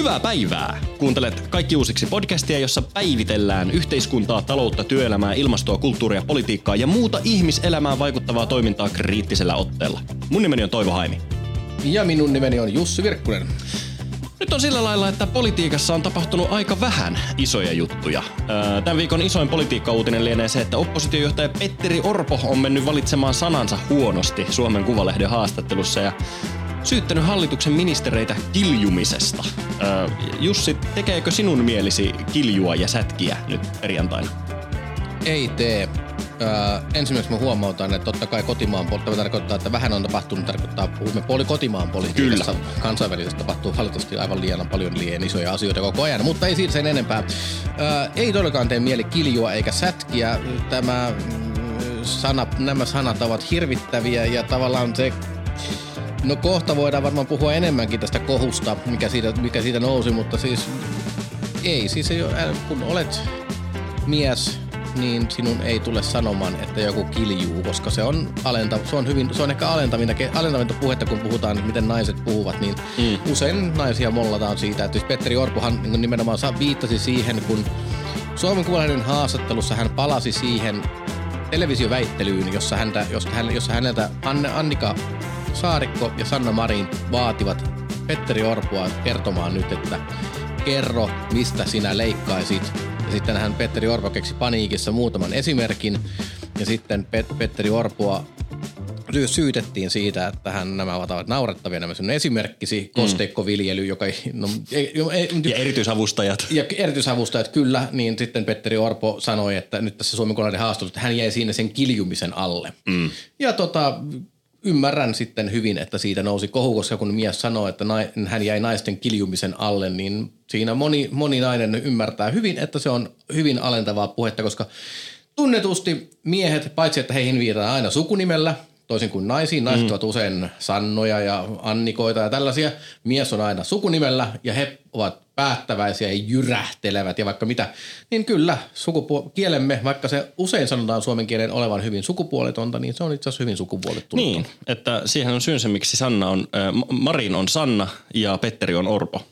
Hyvää päivää! Kuuntelet kaikki uusiksi podcastia, jossa päivitellään yhteiskuntaa, taloutta, työelämää, ilmastoa, kulttuuria, politiikkaa ja muuta ihmiselämään vaikuttavaa toimintaa kriittisellä otteella. Mun nimeni on Toivo Haimi. Ja minun nimeni on Jussi Virkkunen. Nyt on sillä lailla, että politiikassa on tapahtunut aika vähän isoja juttuja. Tämän viikon isoin politiikka-uutinen lienee se, että oppositiojohtaja Petteri Orpo on mennyt valitsemaan sanansa huonosti Suomen Kuvalehden haastattelussa ja syyttänyt hallituksen ministereitä kiljumisesta. Jussi, tekeekö sinun mielisi kiljua ja sätkiä nyt perjantaina? Ei tee. Öö, ensimmäiseksi mä huomautan, että totta kai kotimaan politiikka tarkoittaa, että vähän on tapahtunut, tarkoittaa, puhumme poli kotimaan politiikassa. Kyllä. Kansainvälisesti tapahtuu valitettavasti aivan liian paljon liian isoja asioita koko ajan, mutta ei siitä sen enempää. Öö, ei todellakaan tee mieli kiljua eikä sätkiä. Tämä mm, sana, nämä sanat ovat hirvittäviä ja tavallaan se No kohta voidaan varmaan puhua enemmänkin tästä kohusta, mikä siitä, mikä siitä nousi, mutta siis ei, siis ei ole, kun olet mies, niin sinun ei tule sanomaan, että joku kiljuu, koska se on, alenta, se on, hyvin, se on ehkä alentavinta, alentavinta puhetta, kun puhutaan, että miten naiset puhuvat, niin mm. usein naisia mollataan siitä. Että Petteri Orpohan nimenomaan viittasi siihen, kun Suomen Kuvalehden haastattelussa hän palasi siihen televisioväittelyyn, jossa, häntä, jossa, hän, jossa häneltä Anne, Annika Saarikko ja Sanna Marin vaativat Petteri Orpoa kertomaan nyt, että kerro, mistä sinä leikkaisit. Ja sitten hän Petteri Orpo keksi paniikissa muutaman esimerkin. Ja sitten Pet- Petteri Orpoa syytettiin siitä, että hän nämä ovat naurettavia nämä sinun esimerkkisi, mm. kosteikkoviljely, joka ei, no, ei, ei, Ja erityisavustajat. Ja erityisavustajat, kyllä, niin sitten Petteri Orpo sanoi, että nyt tässä Suomen koneiden haastattelussa, hän jäi siinä sen kiljumisen alle. Mm. Ja tota, ymmärrän sitten hyvin, että siitä nousi kohu, koska kun mies sanoi, että hän jäi naisten kiljumisen alle, niin siinä moni, moni nainen ymmärtää hyvin, että se on hyvin alentavaa puhetta, koska tunnetusti miehet, paitsi että heihin viitataan aina sukunimellä, toisin kuin naisiin, naiset mm. ovat usein Sannoja ja Annikoita ja tällaisia, mies on aina sukunimellä ja he ovat päättäväisiä ja jyrähtelevät ja vaikka mitä, niin kyllä sukupu- kielemme, vaikka se usein sanotaan suomen kielen olevan hyvin sukupuoletonta, niin se on itse asiassa hyvin sukupuolettunut. Niin, että siihen on syynsä, miksi Sanna on, äh, Marin on Sanna ja Petteri on Orpo.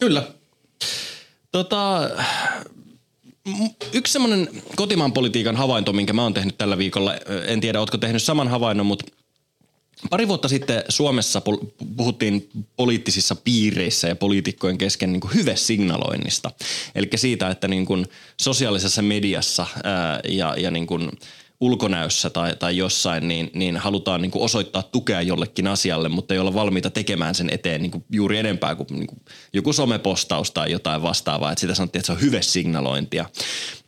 Kyllä. Tota, yksi semmoinen kotimaan politiikan havainto, minkä mä oon tehnyt tällä viikolla, en tiedä, ootko tehnyt saman havainnon, mutta Pari vuotta sitten Suomessa puhuttiin poliittisissa piireissä ja poliitikkojen kesken niin kuin hyvesignaloinnista. Eli siitä, että niin kuin sosiaalisessa mediassa ää, ja, ja niin kuin ulkonäössä tai, tai jossain, niin, niin halutaan niin kuin osoittaa tukea jollekin asialle, mutta ei olla valmiita tekemään sen eteen niin kuin juuri enempää kuin, niin kuin joku somepostaus tai jotain vastaavaa. Että sitä sanottiin, että se on hyvesignalointia.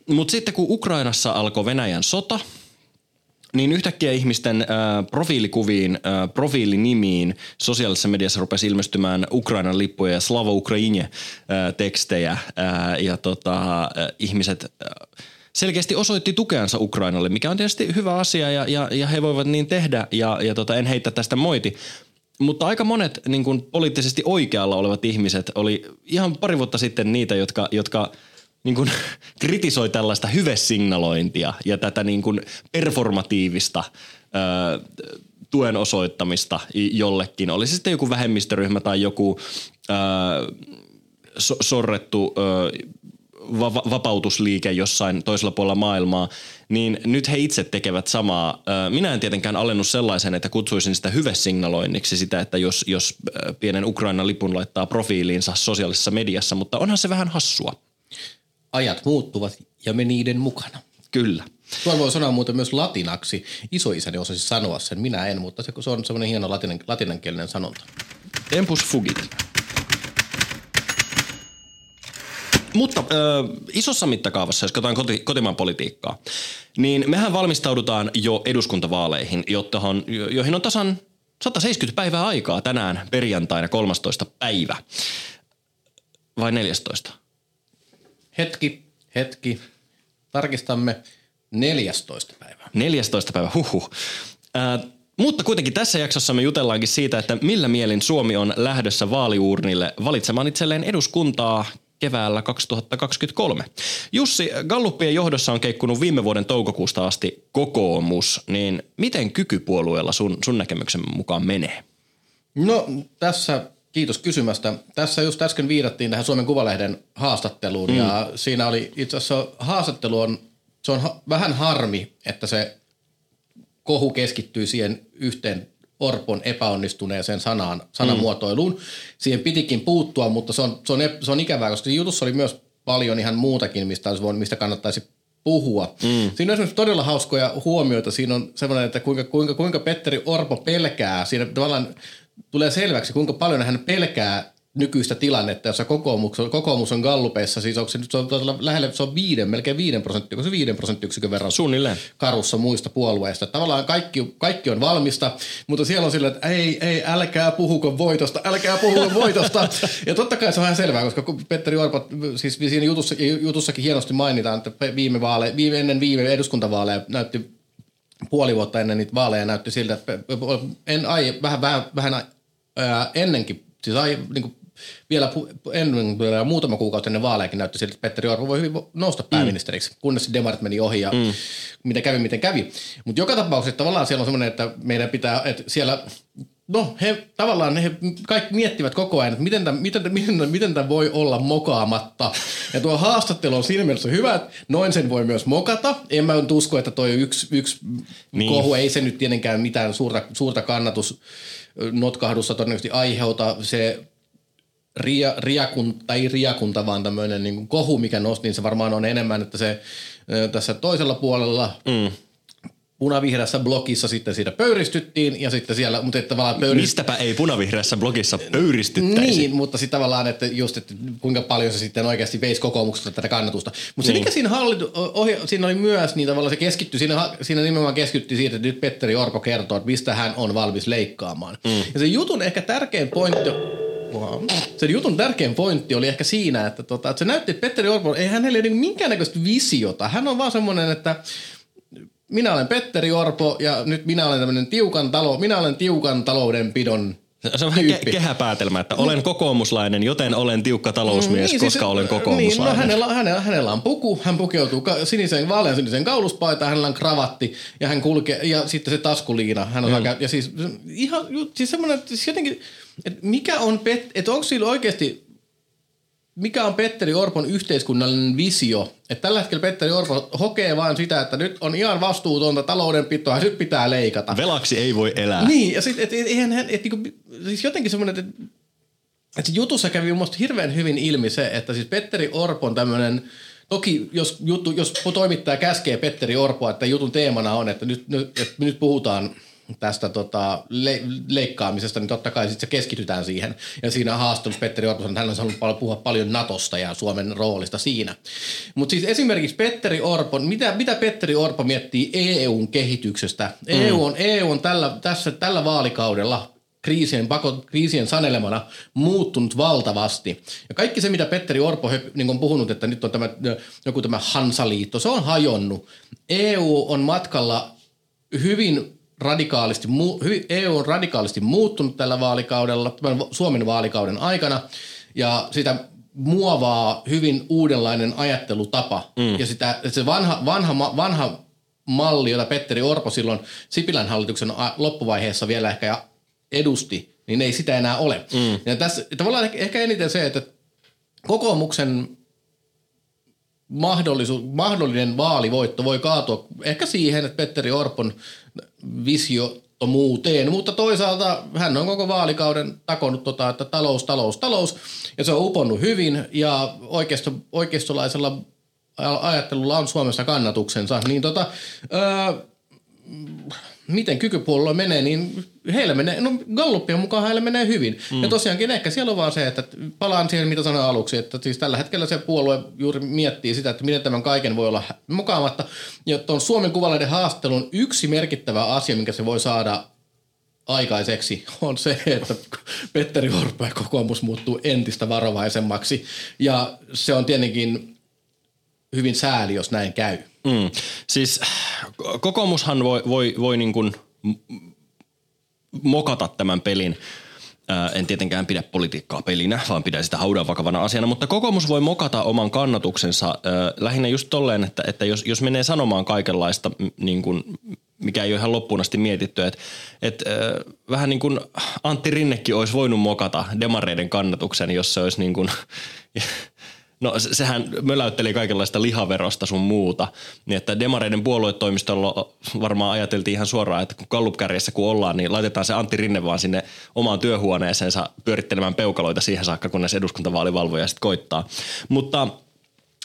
Mutta sitten kun Ukrainassa alkoi Venäjän sota – niin yhtäkkiä ihmisten äh, profiilikuviin, äh, profiilinimiin sosiaalisessa mediassa rupesi ilmestymään Ukrainan lippuja ja Slava Ukraine äh, tekstejä äh, ja tota, äh, ihmiset äh, selkeästi osoitti tukeansa Ukrainalle, mikä on tietysti hyvä asia ja, ja, ja he voivat niin tehdä ja, ja tota, en heitä tästä moiti. Mutta aika monet niin kun poliittisesti oikealla olevat ihmiset oli ihan pari vuotta sitten niitä, jotka, jotka – niin kuin kritisoi tällaista hyvesignalointia ja tätä niin kuin performatiivista ö, tuen osoittamista jollekin. Oli sitten joku vähemmistöryhmä tai joku ö, so, sorrettu ö, va- vapautusliike jossain toisella puolella maailmaa, niin nyt he itse tekevät samaa. Minä en tietenkään alennut sellaisen, että kutsuisin sitä hyvesignaloinniksi sitä, että jos, jos pienen Ukrainan lipun laittaa profiiliinsa sosiaalisessa mediassa, mutta onhan se vähän hassua ajat muuttuvat ja me niiden mukana. Kyllä. Tuo voi sanoa muuten myös latinaksi. Isoisäni osasi sanoa sen, minä en, mutta se, se on semmoinen hieno latinan, latinankielinen sanonta. Tempus fugit. Mutta ö, isossa mittakaavassa, jos katsotaan koti, kotimaan politiikkaa, niin mehän valmistaudutaan jo eduskuntavaaleihin, jottahan, joihin on tasan 170 päivää aikaa tänään perjantaina 13. päivä. Vai 14? Hetki, hetki. Tarkistamme 14. päivä. 14. päivä, huhu. Äh, mutta kuitenkin tässä jaksossa me jutellaankin siitä, että millä mielin Suomi on lähdössä vaaliuurnille valitsemaan itselleen eduskuntaa keväällä 2023. Jussi, Galluppien johdossa on keikkunut viime vuoden toukokuusta asti kokoomus, niin miten kykypuolueella sun, sun näkemyksen mukaan menee? No tässä Kiitos kysymästä. Tässä just äsken viitattiin tähän Suomen Kuvalehden haastatteluun mm. ja siinä oli itse asiassa haastattelu on, se on ha- vähän harmi, että se kohu keskittyy siihen yhteen Orpon epäonnistuneeseen sanaan, sanamuotoiluun. Mm. Siihen pitikin puuttua, mutta se on, se on, se on ikävää, koska jutussa oli myös paljon ihan muutakin, mistä, olisi voinut, mistä kannattaisi puhua. Mm. Siinä on esimerkiksi todella hauskoja huomioita. Siinä on semmoinen, että kuinka, kuinka, kuinka Petteri Orpo pelkää. Siinä tavallaan tulee selväksi, kuinka paljon hän pelkää nykyistä tilannetta, jossa kokoomus, kokoomus on gallupeissa, siis onko se nyt se on lähelle, se on viiden, melkein viiden prosenttia, se viiden prosenttiyksikön verran Suunnilleen. karussa muista puolueista. Tavallaan kaikki, kaikki on valmista, mutta siellä on sillä, että ei, ei, älkää puhuko voitosta, älkää puhuko voitosta. ja totta kai se on ihan selvää, koska Petteri Orpo, siis siinä jutussa, jutussakin hienosti mainitaan, että viime, vaale, viime ennen viime eduskuntavaaleja näytti puoli vuotta ennen niitä vaaleja näytti siltä, että en ai, vähän, vähän, vähän ää, ennenkin, siis ai, niin kuin vielä ennen, muutama kuukausi ennen vaaleakin näytti siltä, että Petteri Orpo voi hyvin nousta mm. pääministeriksi, mm. kunnes Demarit meni ohi ja mm. mitä kävi, miten kävi. Mutta joka tapauksessa tavallaan siellä on semmoinen, että meidän pitää, että siellä No he tavallaan he kaikki miettivät koko ajan, että miten tämä, miten, miten, miten tämä voi olla mokaamatta. Ja tuo haastattelu on siinä mielessä hyvä, että noin sen voi myös mokata. En mä usko, että toi yksi, yksi niin. kohu ei se nyt tietenkään mitään suurta, suurta kannatus notkahdussa todennäköisesti aiheuta. Se ria, riakunta, tai riakunta, vaan tämmöinen niin kohu, mikä nosti, niin se varmaan on enemmän, että se tässä toisella puolella mm punavihreässä blogissa sitten siitä pöyristyttiin ja sitten siellä, mutta että tavallaan pöyrist... Mistäpä ei punavihreässä blogissa pöyristyttäisi? Niin, mutta sitten tavallaan, että just, että kuinka paljon se sitten oikeasti veisi kokoomuksesta tätä kannatusta. Mutta se niin. mikä siinä, hallitu, ohi, siinä oli myös, niin tavallaan se keskittyi, siinä, siinä nimenomaan keskittyi siitä, että nyt Petteri Orpo kertoo, että mistä hän on valmis leikkaamaan. Mm. Ja se jutun ehkä tärkein pointti se jutun tärkein pointti oli ehkä siinä, että, tota, että se näytti, että Petteri Orpo, ei hänellä ole minkäännäköistä visiota. Hän on vaan semmoinen, että minä olen Petteri Orpo ja nyt minä olen tämmöinen tiukan, talo, minä olen tiukan taloudenpidon se on vähän ke- kehäpäätelmä, että olen kokoomuslainen, joten olen tiukka talousmies, niin, koska siis, olen kokoomuslainen. Niin, no hänellä, hänellä, hänellä on puku, hän pukeutuu sinisen, vaalean sinisen kauluspaitaan, hänellä on kravatti ja hän kulkee, ja sitten se taskuliina. Hän osaa mm. käy, ja siis ihan, siis semmoinen, siis jotenkin, että mikä on, pet, että onko sillä oikeasti mikä on Petteri Orpon yhteiskunnallinen visio? Että tällä hetkellä Petteri Orpo hokee vain sitä, että nyt on ihan vastuutonta taloudenpitoa ja nyt pitää leikata. Velaksi ei voi elää. Niin, ja sitten et, et, eihän hän, et, niinku, siis jotenkin semmoinen, että et jutussa kävi minusta hirveän hyvin ilmi se, että siis Petteri Orpon tämmöinen, toki jos, juttu, jos toimittaja käskee Petteri Orpoa, että jutun teemana on, että nyt, nyt, että nyt puhutaan – tästä tota, le- leikkaamisesta, niin totta kai sitten se keskitytään siihen. Ja siinä haastattelussa Petteri Orpo sanoi, että hän on saanut puhua paljon Natosta ja Suomen roolista siinä. Mutta siis esimerkiksi Petteri Orpo, mitä, mitä Petteri Orpo miettii EUn kehityksestä? Mm. EU on, EU on tällä, tässä, tällä vaalikaudella kriisien, pako, kriisien sanelemana muuttunut valtavasti. Ja kaikki se, mitä Petteri Orpo niin on puhunut, että nyt on tämä, joku tämä Hansaliitto, se on hajonnut. EU on matkalla hyvin radikaalisti, EU on radikaalisti muuttunut tällä vaalikaudella, tämän Suomen vaalikauden aikana, ja sitä muovaa hyvin uudenlainen ajattelutapa. Mm. Ja sitä, se vanha, vanha, vanha malli, jota Petteri Orpo silloin Sipilän hallituksen loppuvaiheessa vielä ehkä edusti, niin ei sitä enää ole. Mm. Ja tässä tavallaan ehkä eniten se, että kokoomuksen mahdollisu, mahdollinen vaalivoitto voi kaatua ehkä siihen, että Petteri Orpon visiottomuuteen, mutta toisaalta hän on koko vaalikauden takonut tota, että talous, talous, talous, ja se on uponnut hyvin, ja oikeisto, oikeistolaisella ajattelulla on Suomessa kannatuksensa, niin tota, öö, miten kykypuolella menee, niin heillä menee, no Gallupien mukaan heillä menee hyvin. Mm. Ja tosiaankin ehkä siellä on vaan se, että palaan siihen, mitä sanoin aluksi, että siis tällä hetkellä se puolue juuri miettii sitä, että miten tämän kaiken voi olla mukaamatta. Ja tuon Suomen kuvaleiden haastelun yksi merkittävä asia, minkä se voi saada aikaiseksi, on se, että Petteri Orpo ja kokoomus muuttuu entistä varovaisemmaksi. Ja se on tietenkin hyvin sääli, jos näin käy. Mm. Siis kokoomushan voi, voi, voi niin kuin mokata tämän pelin. En tietenkään pidä politiikkaa pelinä, vaan pidän sitä haudan vakavana asiana, mutta kokoomus voi mokata oman kannatuksensa lähinnä just tolleen, että, että jos, jos menee sanomaan kaikenlaista niin kuin mikä ei ole ihan loppuun asti mietitty. Että et, äh, vähän niin kuin Antti Rinnekin olisi voinut mokata demareiden kannatuksen, jos se olisi niin kuin, No sehän möläytteli kaikenlaista lihaverosta sun muuta. Niin että demareiden puoluetoimistolla varmaan ajateltiin ihan suoraan, että kun kallupkärjessä kun ollaan, niin laitetaan se Antti Rinne vaan sinne omaan työhuoneeseensa pyörittelemään peukaloita siihen saakka, kunnes eduskuntavaalivalvoja sitten koittaa. Mutta –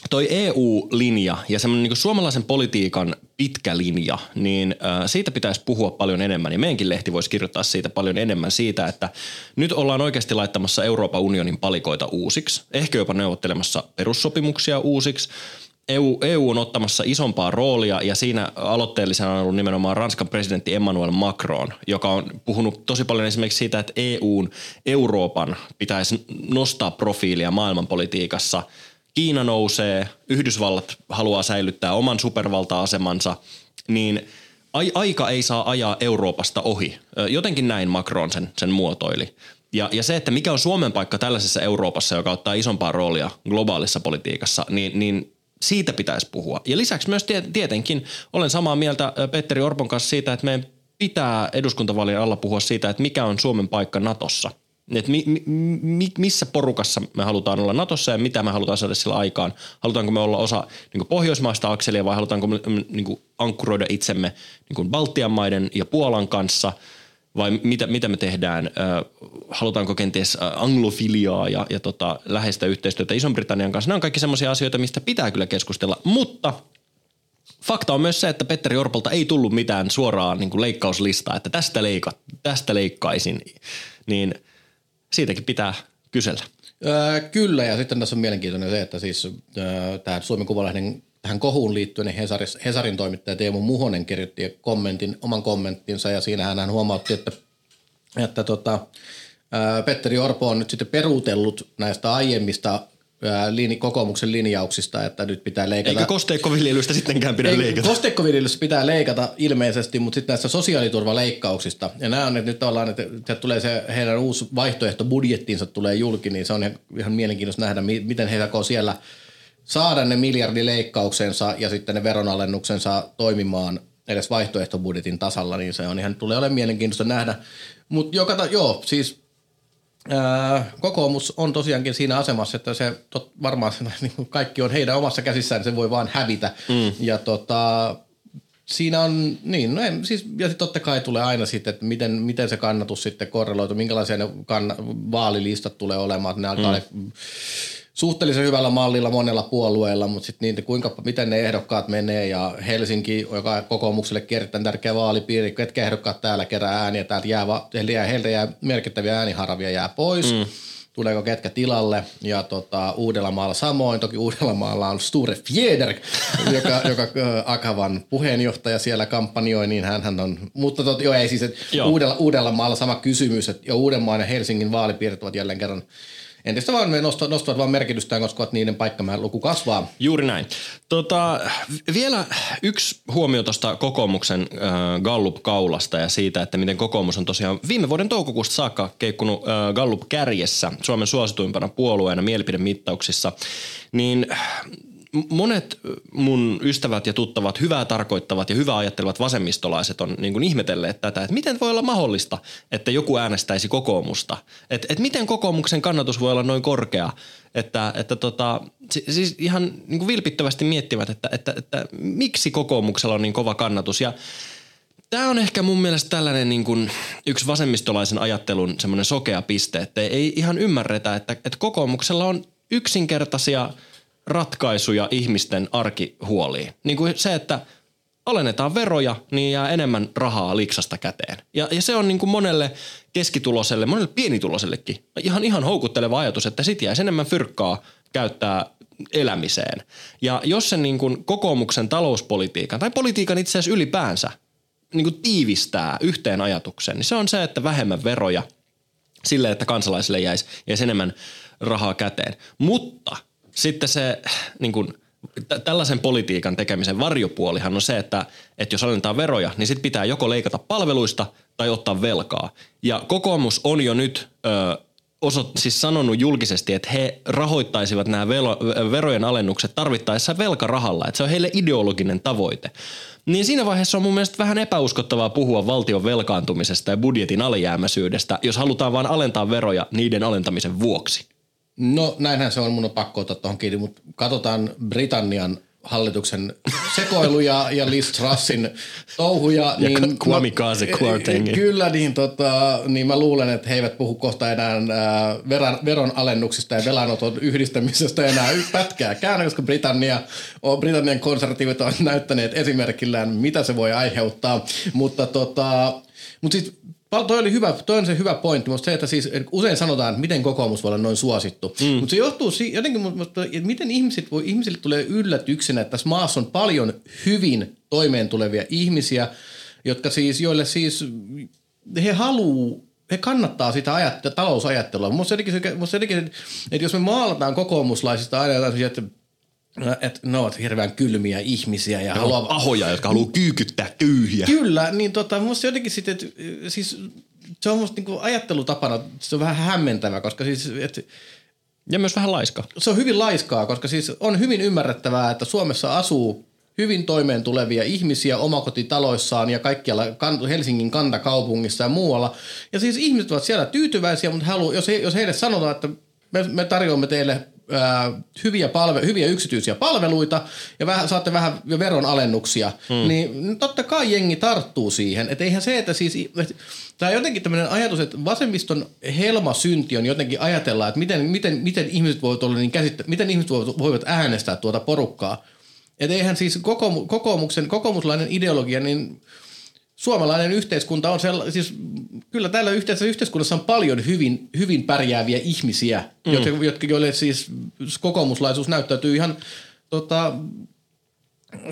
toi EU-linja ja semmoinen niin suomalaisen politiikan pitkä linja, niin siitä pitäisi puhua paljon enemmän. Ja meidänkin lehti voisi kirjoittaa siitä paljon enemmän siitä, että nyt ollaan oikeasti laittamassa Euroopan unionin palikoita uusiksi. Ehkä jopa neuvottelemassa perussopimuksia uusiksi. EU, EU on ottamassa isompaa roolia ja siinä aloitteellisena on ollut nimenomaan Ranskan presidentti Emmanuel Macron, joka on puhunut tosi paljon esimerkiksi siitä, että EUn, Euroopan pitäisi nostaa profiilia maailmanpolitiikassa – Kiina nousee, Yhdysvallat haluaa säilyttää oman supervalta-asemansa, niin aika ei saa ajaa Euroopasta ohi. Jotenkin näin Macron sen, sen muotoili. Ja, ja se, että mikä on Suomen paikka tällaisessa Euroopassa, joka ottaa isompaa roolia globaalissa politiikassa, niin, niin siitä pitäisi puhua. Ja lisäksi myös tietenkin olen samaa mieltä Petteri Orpon kanssa siitä, että meidän pitää eduskuntavaalien alla puhua siitä, että mikä on Suomen paikka Natossa – että mi, mi, missä porukassa me halutaan olla Natossa ja mitä me halutaan saada sillä aikaan. Halutaanko me olla osa niin pohjoismaista akselia vai halutaanko me niin ankkuroida itsemme niin Baltian maiden ja Puolan kanssa vai mitä, mitä me tehdään? halutaanko kenties anglofiliaa ja, ja tota, läheistä yhteistyötä Ison-Britannian kanssa? Nämä on kaikki sellaisia asioita, mistä pitää kyllä keskustella, mutta – Fakta on myös se, että Petteri Orpolta ei tullut mitään suoraa niin kuin leikkauslistaa, että tästä, leika, tästä leikkaisin. Niin – siitäkin pitää kysellä. Öö, kyllä, ja sitten tässä on mielenkiintoinen se, että siis öö, tämä Suomen Kuvalehden tähän kohuun liittyen niin Hesaris, Hesarin toimittaja Teemu Muhonen kirjoitti kommentin, oman kommenttinsa, ja siinä hän huomautti, että, että tota, öö, Petteri Orpo on nyt sitten peruutellut näistä aiemmista lini, kokoomuksen linjauksista, että nyt pitää leikata. Eikö kosteikkoviljelystä sittenkään pidä Eikö, leikata? Kosteikkoviljelystä pitää leikata ilmeisesti, mutta sitten näistä sosiaaliturvaleikkauksista. Ja nämä on, että nyt ollaan, että, että tulee se heidän uusi vaihtoehto budjettiinsa tulee julki, niin se on ihan, ihan mielenkiintoista nähdä, miten he aikoo siellä saada ne miljardileikkauksensa ja sitten ne veronalennuksensa toimimaan edes vaihtoehtobudjetin tasalla, niin se on ihan, tulee olemaan mielenkiintoista nähdä. Mutta joka, joo, siis kokoomus on tosiaankin siinä asemassa, että se tot, varmaan se, niin kaikki on heidän omassa käsissään, se voi vaan hävitä. Mm. Ja tota, siinä on, niin, no en, siis, ja sitten totta kai tulee aina sitten, että miten, miten se kannatus sitten korreloitu, minkälaisia ne kann, vaalilistat tulee olemaan, että ne alkaa mm suhteellisen hyvällä mallilla monella puolueella, mutta sitten niin, kuinka, miten ne ehdokkaat menee ja Helsinki, joka kokoomukselle erittäin tärkeä vaalipiiri, ketkä ehdokkaat täällä kerää ääniä, täältä jää, jää, heiltä jää merkittäviä ääniharavia jää pois. Mm tuleeko ketkä tilalle. Ja tota, Uudellamaalla samoin, toki Uudellamaalla on Sture Fjeder, joka, joka Akavan puheenjohtaja siellä kampanjoi, niin hän on, mutta tot, jo ei siis, että Uudella, Uudellamaalla sama kysymys, että jo Uudenmaan ja Helsingin vaalipiirit ovat jälleen kerran entistä vaan nostavat, nostavat vaan merkitystään, koska niiden paikkamäärä luku kasvaa. Juuri näin. Tota, vielä yksi huomio tuosta kokoomuksen äh, Gallup-kaulasta ja siitä, että miten kokoomus on tosiaan viime vuoden toukokuusta saakka keikkunut äh, Gallup-kärjessä Suomen suosituimpana puolueena mielipidemittauksissa. Niin monet mun ystävät ja tuttavat, hyvää tarkoittavat ja hyvää ajattelevat vasemmistolaiset on niin kuin ihmetelleet tätä, että miten voi olla mahdollista, että joku äänestäisi kokoomusta. Että et miten kokoomuksen kannatus voi olla noin korkea, että, että tota, siis ihan niin kuin vilpittävästi miettivät, että, että, että miksi kokoomuksella on niin kova kannatus ja Tämä on ehkä mun mielestä tällainen niin kuin yksi vasemmistolaisen ajattelun semmoinen sokea piste, että ei ihan ymmärretä, että, että kokoomuksella on yksinkertaisia – ratkaisuja ihmisten arkihuoliin. Niin kuin se, että alennetaan veroja, niin jää enemmän rahaa liksasta käteen. Ja, ja se on niin kuin monelle keskituloselle, monelle pienitulosellekin ihan, ihan houkutteleva ajatus, että sit jäisi enemmän fyrkkaa käyttää elämiseen. Ja jos se niin kuin kokoomuksen talouspolitiikan tai politiikan itse asiassa ylipäänsä niin kuin tiivistää yhteen ajatukseen, niin se on se, että vähemmän veroja sille, että kansalaisille jäisi, jäisi enemmän rahaa käteen. Mutta – sitten se niin kuin, tällaisen politiikan tekemisen varjopuolihan on se, että, että jos alennetaan veroja, niin sitten pitää joko leikata palveluista tai ottaa velkaa. Ja kokoomus on jo nyt ö, osot, siis sanonut julkisesti, että he rahoittaisivat nämä velo, verojen alennukset tarvittaessa velkarahalla, että se on heille ideologinen tavoite. Niin siinä vaiheessa on mun mielestä vähän epäuskottavaa puhua valtion velkaantumisesta ja budjetin alijäämäisyydestä, jos halutaan vain alentaa veroja niiden alentamisen vuoksi. No näinhän se on, mun on pakko ottaa tuohon kiinni, mutta katsotaan Britannian hallituksen sekoiluja ja Liz Trussin touhuja. Ja niin Kwame Kaase Kwartengin. Kyllä, niin, tota, niin mä luulen, että he eivät puhu kohta enää ää, veran, veron alennuksista ja velanoton yhdistämisestä enää pätkääkään, koska Britannia, on, Britannian konservatiivit ovat näyttäneet esimerkillään, mitä se voi aiheuttaa. Mutta tota, mutta siis Toi, oli hyvä, toi on se hyvä pointti, mutta se, että siis usein sanotaan, että miten kokoomus voi olla noin suosittu. Mm. Mutta se johtuu si- jotenkin, mutta, että miten ihmiset voi, ihmisille tulee yllätyksenä, että tässä maassa on paljon hyvin toimeen tulevia ihmisiä, jotka siis, joille siis he haluu he kannattaa sitä ajat, talousajattelua. Musta jotenkin, musta jotenkin, että jos me maalataan kokoomuslaisista aina jotain, että että ne ovat hirveän kylmiä ihmisiä. Ja ne haluaa... pahoja, jotka haluaa kyykyttää kyyhiä. Kyllä, niin tota, musta jotenkin sitten, että siis se on musta niinku ajattelutapana, se on vähän hämmentävä, koska siis, et, ja myös vähän laiska. Se on hyvin laiskaa, koska siis on hyvin ymmärrettävää, että Suomessa asuu hyvin toimeen tulevia ihmisiä omakotitaloissaan ja kaikkialla Helsingin kantakaupungissa ja muualla. Ja siis ihmiset ovat siellä tyytyväisiä, mutta halu, jos, he, jos heille sanotaan, että me, me tarjoamme teille ää, hyviä, palve, hyviä yksityisiä palveluita ja vähän, saatte vähän veronalennuksia, hmm. niin totta kai jengi tarttuu siihen. Että eihän se, että siis, et, tämä jotenkin tämmöinen ajatus, että vasemmiston helmasynti on jotenkin ajatella, että miten, miten, miten ihmiset voivat olla niin käsittä, miten ihmiset voivat, voivat äänestää tuota porukkaa. Että eihän siis kokoomuksen, kokoomuslainen ideologia, niin suomalainen yhteiskunta on sella, siis kyllä täällä yhteisessä yhteiskunnassa on paljon hyvin, hyvin pärjääviä ihmisiä, mm. jotka, jotka, joille siis kokoomuslaisuus näyttäytyy ihan tota,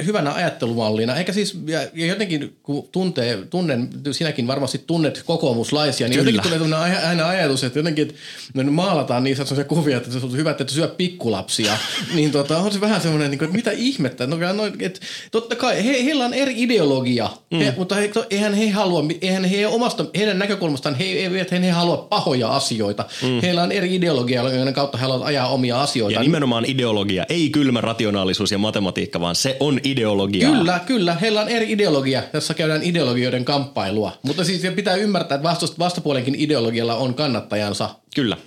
hyvänä ajattelumallina. Eikä siis, ja, ja jotenkin kun tuntee, tunnen, sinäkin varmasti tunnet kokoomuslaisia, niin Kyllä. jotenkin tulee aina ajatus, että jotenkin että me maalataan niissä sellaisia kuvia, että se on hyvä, että syö pikkulapsia. niin tota, on se vähän semmoinen, niin kuin, että mitä ihmettä. No, no, että, totta kai, he, heillä on eri ideologia, mm. he, mutta he, eihän he halua, eihän he omasta, heidän näkökulmastaan, he eivät he, he halua pahoja asioita. Mm. Heillä on eri ideologia, joiden kautta he haluavat ajaa omia asioita. Ja nimenomaan ideologia, ei kylmä rationaalisuus ja matematiikka, vaan se on ideologia. Kyllä, kyllä. Heillä on eri ideologia, jossa käydään ideologioiden kamppailua. Mutta siis pitää ymmärtää, että vastapuolenkin ideologialla on kannattajansa. Kyllä.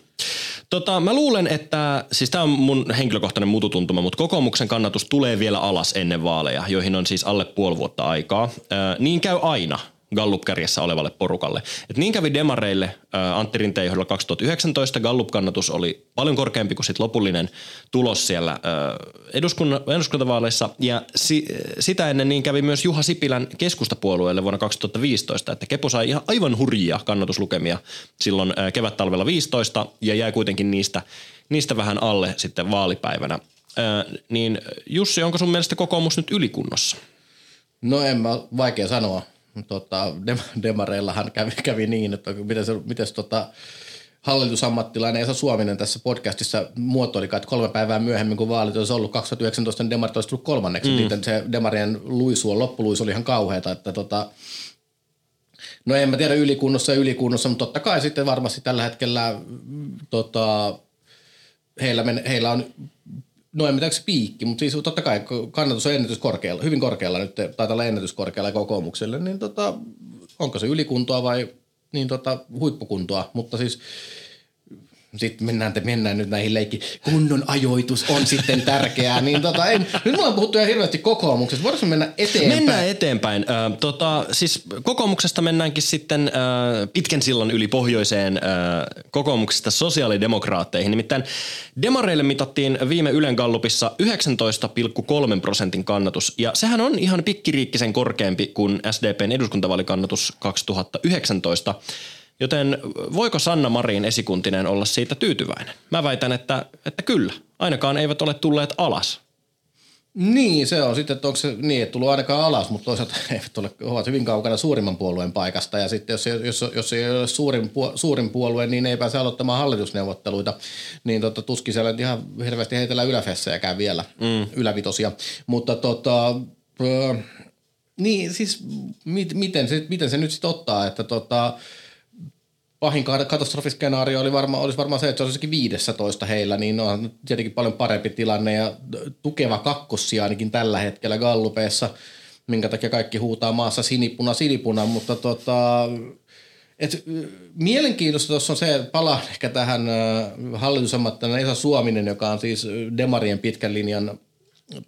Tota, mä luulen, että, siis tämä on mun henkilökohtainen mututuntuma, mutta kokoomuksen kannatus tulee vielä alas ennen vaaleja, joihin on siis alle puoli vuotta aikaa. Äh, niin käy aina Gallup-kärjessä olevalle porukalle. Et niin kävi demareille Antti Rinteen johdolla 2019. Gallup-kannatus oli paljon korkeampi kuin sit lopullinen tulos siellä ä, eduskunna, eduskuntavaaleissa. Ja si, sitä ennen niin kävi myös Juha Sipilän keskustapuolueelle vuonna 2015, että Kepu sai ihan aivan hurjia kannatuslukemia silloin kevät-talvella 15 ja jäi kuitenkin niistä, niistä vähän alle sitten vaalipäivänä. Ä, niin Jussi, onko sun mielestä kokoomus nyt ylikunnossa? No en mä, vaikea sanoa tota, demareillahan kävi, kävi niin, että miten se, miten se tota, hallitusammattilainen Esa Suominen tässä podcastissa muotoili, että kolme päivää myöhemmin, kun vaalit olisi ollut 2019, niin demarit olisi tullut kolmanneksi. Mm. Niiden se demarien luisu, loppuluisu oli ihan kauheata, että tota, No en mä tiedä ylikunnossa ja ylikunnossa, mutta totta kai sitten varmasti tällä hetkellä tota, heillä, men, heillä on no en mitään piikki, mutta siis totta kai kannatus on ennätys korkealla, hyvin korkealla nyt, taitaa olla ennätys korkealla kokoomukselle, niin tota, onko se ylikuntoa vai niin tota, huippukuntoa, mutta siis – sitten mennään, mennään nyt näihin leikki. Kunnon ajoitus on sitten tärkeää. Niin tota, en, nyt me on puhuttu ihan hirveästi kokoomuksesta. Voitaisiin mennä eteenpäin? Mennään eteenpäin. Ö, tota, siis kokoomuksesta mennäänkin sitten ö, pitkän sillan yli pohjoiseen ö, kokoomuksesta sosiaalidemokraatteihin. Nimittäin demareille mitattiin viime Ylen Gallupissa 19,3 prosentin kannatus. Ja sehän on ihan pikkiriikkisen korkeampi kuin SDPn eduskuntavaalikannatus 2019. Joten voiko Sanna Marin esikuntinen olla siitä tyytyväinen? Mä väitän, että, että kyllä. Ainakaan eivät ole tulleet alas. Niin, se on sitten, että onko se niin, että tullut ainakaan alas, mutta toisaalta eivät ole, ovat hyvin kaukana suurimman puolueen paikasta. Ja sitten jos, jos, jos ei ole suurin, suurin puolue, niin ei pääse aloittamaan hallitusneuvotteluita. Niin tota, tuskin siellä ihan hirveästi heitellä yläfessejäkään vielä, mm. ylävitosia. Mutta tota, niin siis mit, miten, se, miten se nyt sitten ottaa, että tota, pahin katastrofiskenaario oli varma, olisi varmaan se, että se olisikin 15 heillä, niin on tietenkin paljon parempi tilanne. Ja tukeva kakkossia ainakin tällä hetkellä Gallupeessa, minkä takia kaikki huutaa maassa sinipuna, sinipuna, mutta tota, et, mielenkiintoista tuossa on se, että palaan ehkä tähän hallitusammattina Esa Suominen, joka on siis Demarien pitkän linjan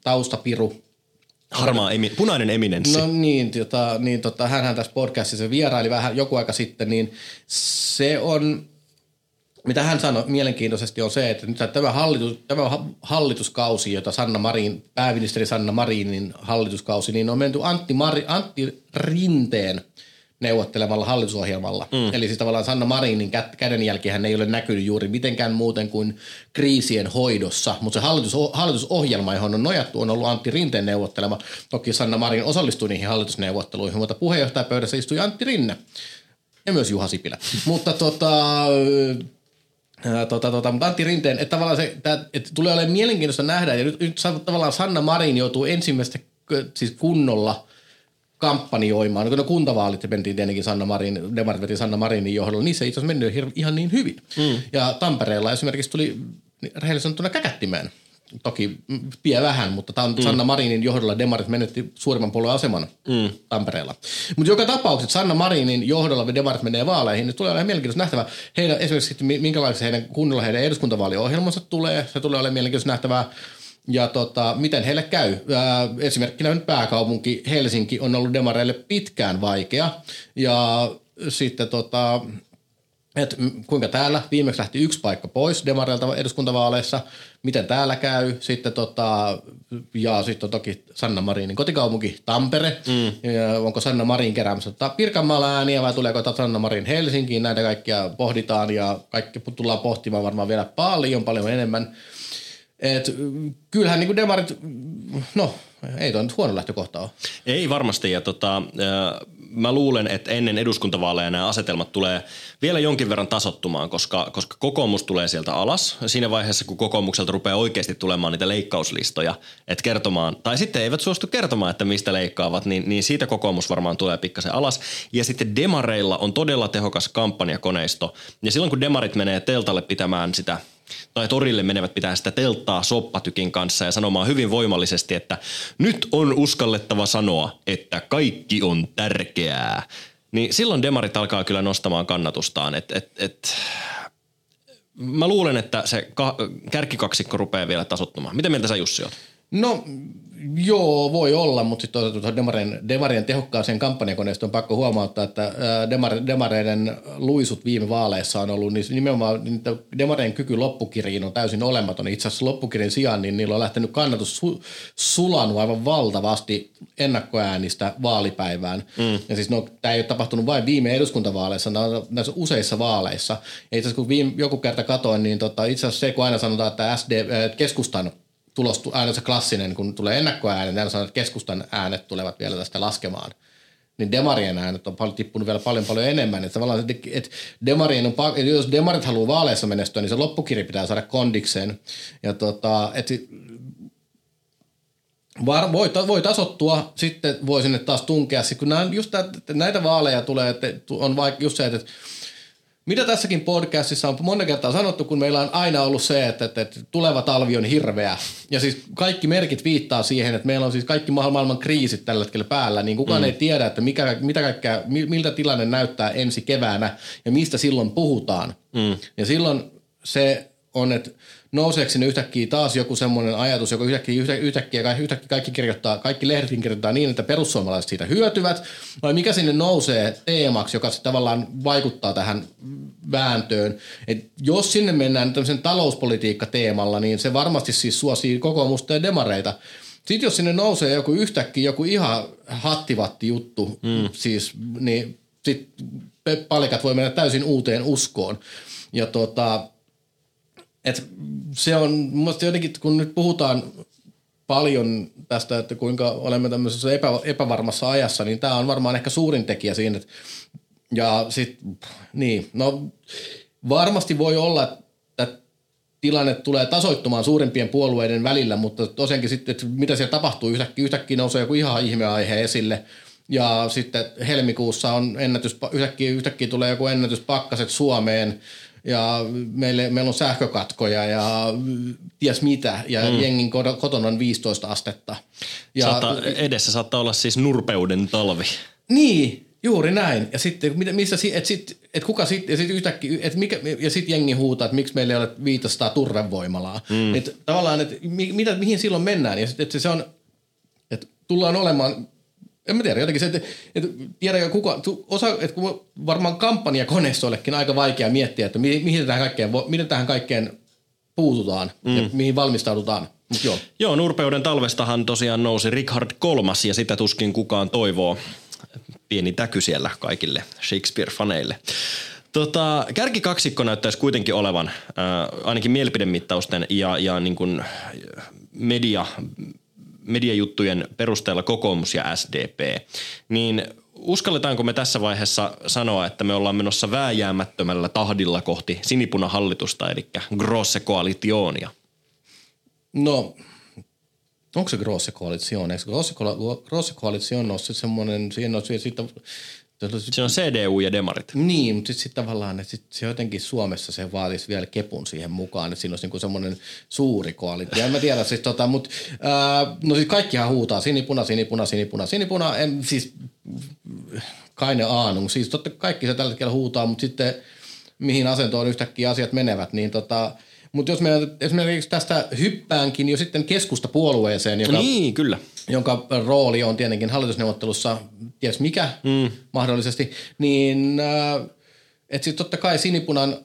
taustapiru Harmaa, emi, punainen eminenssi. No niin, tota, niin tota, hänhän tässä podcastissa vieraili vähän joku aika sitten, niin se on, mitä hän sanoi mielenkiintoisesti on se, että nyt tämä, hallitus, tämä hallituskausi, jota Sanna Marin, pääministeri Sanna Marinin hallituskausi, niin on menty Antti, Mari, Antti Rinteen – neuvottelemalla hallitusohjelmalla. Mm. Eli siis tavallaan Sanna Marinin kädenjälkihän ei ole näkynyt juuri mitenkään muuten kuin kriisien hoidossa, mutta se hallitus, hallitusohjelma, johon on nojattu, on ollut Antti Rinteen neuvottelema. Toki Sanna Marin osallistui niihin hallitusneuvotteluihin, mutta puheenjohtajapöydässä istui Antti Rinne ja myös Juha Sipilä. mutta tota, Tota, tota, mutta Antti Rinteen, että tavallaan se, että, että tulee olemaan mielenkiintoista nähdä, ja nyt, nyt tavallaan Sanna Marin joutuu ensimmäistä siis kunnolla – kampanjoimaan. No kuntavaalit mentiin tietenkin Sanna Marin, Demarit veti Sanna Marinin johdolla, niissä ei itse asiassa mennyt ihan niin hyvin. Mm. Ja Tampereella esimerkiksi tuli rehellisesti sanottuna käkättimään. Toki pie vähän, mutta tämä on mm. Sanna Marinin johdolla Demarit menetti suurimman puolueen aseman mm. Tampereella. Mutta joka tapauksessa Sanna Marinin johdolla Demarit menee vaaleihin, niin tulee olemaan mielenkiintoista nähtävää. Heidän, esimerkiksi minkälaisia heidän kunnolla heidän eduskuntavaaliohjelmansa tulee. Se tulee olemaan mielenkiintoista nähtävää ja tota, miten heille käy. Ää, esimerkkinä nyt pääkaupunki Helsinki on ollut demareille pitkään vaikea ja sitten tota, et kuinka täällä viimeksi lähti yksi paikka pois demareilta eduskuntavaaleissa, miten täällä käy, sitten tota, ja sitten toki Sanna Marinin kotikaupunki Tampere, mm. ja onko Sanna Marin keräämässä Pirkanmaalla ääniä vai tuleeko Sanna Marin Helsinkiin, näitä kaikkia pohditaan ja kaikki tullaan pohtimaan varmaan vielä paljon paljon enemmän. Et, kyllähän niin kuin demarit, no ei toi nyt huono lähtökohta ole. Ei varmasti ja tota, mä luulen, että ennen eduskuntavaaleja nämä asetelmat tulee vielä jonkin verran tasottumaan, koska, koska kokoomus tulee sieltä alas siinä vaiheessa, kun kokoomukselta rupeaa oikeasti tulemaan niitä leikkauslistoja, että kertomaan, tai sitten eivät suostu kertomaan, että mistä leikkaavat, niin, niin siitä kokoomus varmaan tulee pikkasen alas. Ja sitten demareilla on todella tehokas kampanjakoneisto, ja silloin kun demarit menee teltalle pitämään sitä – tai torille menevät pitää sitä telttaa soppatykin kanssa ja sanomaan hyvin voimallisesti, että nyt on uskallettava sanoa, että kaikki on tärkeää. Niin silloin demarit alkaa kyllä nostamaan kannatustaan. Et, et, et, mä luulen, että se ka- kärkikaksikko rupeaa vielä tasottumaan. Miten mieltä sä Jussi oot? No Joo, voi olla, mutta sitten tuota, Demarien, Demarien tehokkaaseen kampanjakoneistoon on pakko huomauttaa, että Demar, Demareiden luisut viime vaaleissa on ollut, niin nimenomaan niin Demarien kyky loppukirjiin on täysin olematon. Itse asiassa loppukirin sijaan niin niillä on lähtenyt kannatus su, sulanut aivan valtavasti ennakkoäänistä vaalipäivään. Mm. Ja siis no, tämä ei ole tapahtunut vain viime eduskuntavaaleissa, näissä useissa vaaleissa. Ja itse asiassa kun viime, joku kerta katoin, niin tota, itse asiassa se, kun aina sanotaan, että SD, keskustan – tulos, aina se klassinen, kun tulee ennakkoäänet, niin sanotaan, että keskustan äänet tulevat vielä tästä laskemaan. Niin demarien äänet on paljon, tippunut vielä paljon paljon enemmän. Että tavallaan, että, demarien on, jos demarit haluaa vaaleissa menestyä, niin se loppukiri pitää saada kondikseen. Ja tota, että Var, voi, voi tasottua, sitten voi sinne taas tunkea. Kun nämä, just näitä vaaleja tulee, että on vaikka just se, että mitä tässäkin podcastissa on monta kertaa sanottu, kun meillä on aina ollut se, että, että, että tuleva talvi on hirveä. Ja siis kaikki merkit viittaa siihen, että meillä on siis kaikki maailman kriisit tällä hetkellä päällä, niin kukaan mm. ei tiedä, että mikä, mitä kaikkea, miltä tilanne näyttää ensi keväänä ja mistä silloin puhutaan. Mm. Ja silloin se on, että nouseeko sinne yhtäkkiä taas joku semmoinen ajatus, joka yhtäkkiä, yhtäkkiä, kaikki, yhtäkkiä kaikki, kirjoittaa, kaikki lehdetkin kirjoittaa niin, että perussuomalaiset siitä hyötyvät, vai mikä sinne nousee teemaksi, joka tavallaan vaikuttaa tähän vääntöön. Et jos sinne mennään tämmöisen talouspolitiikka-teemalla, niin se varmasti siis suosii kokoomusta ja demareita. Sitten jos sinne nousee joku yhtäkkiä joku ihan hattivatti juttu, mm. siis, niin sitten palikat voi mennä täysin uuteen uskoon. Ja tota, et se on musta jotenkin, kun nyt puhutaan paljon tästä, että kuinka olemme tämmöisessä epä, epävarmassa ajassa, niin tämä on varmaan ehkä suurin tekijä siinä. Että, ja sitten, niin, no varmasti voi olla, että tilanne tulee tasoittumaan suurimpien puolueiden välillä, mutta tosiaankin sitten, että mitä siellä tapahtuu, yhtäkkiä, yhtäkkiä nousee joku ihan ihmeaihe esille, Ja sitten helmikuussa on ennätys, yhtäkkiä, yhtäkkiä tulee joku ennätyspakkaset Suomeen ja meille, meillä on sähkökatkoja ja ties mitä, ja mm. jengin kotona on 15 astetta. Ja, saattaa, edessä saattaa olla siis nurpeuden talvi. Niin, juuri näin. Ja sitten, missä, et sit, et kuka sit, ja sitten yhtäkkiä, et mikä, ja sitten jengi huutaa, että miksi meillä ei ole 500 turrevoimalaa. Mm. Et tavallaan, että mitä, mihin silloin mennään, ja sitten se on, että tullaan olemaan en mä tiedä, jotenkin se, että, että tiedä kuka, osa, että varmaan kampanjakoneistoillekin aika vaikea miettiä, että mihin tähän kaikkeen, miten tähän kaikkeen puututaan mm. ja mihin valmistaudutaan. Mut joo. joo, Nurpeuden talvestahan tosiaan nousi Richard kolmas ja sitä tuskin kukaan toivoo. Pieni täky siellä kaikille Shakespeare-faneille. Tota, kärkikaksikko näyttäisi kuitenkin olevan, äh, ainakin mielipidemittausten ja, ja niin kuin media mediajuttujen perusteella kokoomus ja SDP, niin uskalletaanko me tässä vaiheessa sanoa, että me ollaan menossa vääjäämättömällä tahdilla kohti sinipuna-hallitusta, eli grosse koalitionia? No, onko se grosse koalition? Eikö grosse, grosse se semmoinen, siinä on siitä se on CDU ja demarit. Niin, mutta sitten sit tavallaan, että sit se jotenkin Suomessa se vaatisi vielä kepun siihen mukaan, että siinä olisi niinku semmoinen suuri koalitio. En mä tiedä siis tota, mutta no siis kaikkihan huutaa sinipuna, sinipuna, sinipuna, sinipuna. En, siis kaine aanung. Siis totta kaikki se tällä hetkellä huutaa, mutta sitten mihin asentoon yhtäkkiä asiat menevät, niin tota, mutta jos me esimerkiksi tästä hyppäänkin jo sitten keskustapuolueeseen, joka, niin, kyllä. jonka rooli on tietenkin hallitusneuvottelussa, ties mikä mm. mahdollisesti, niin äh, että sitten totta kai sinipunan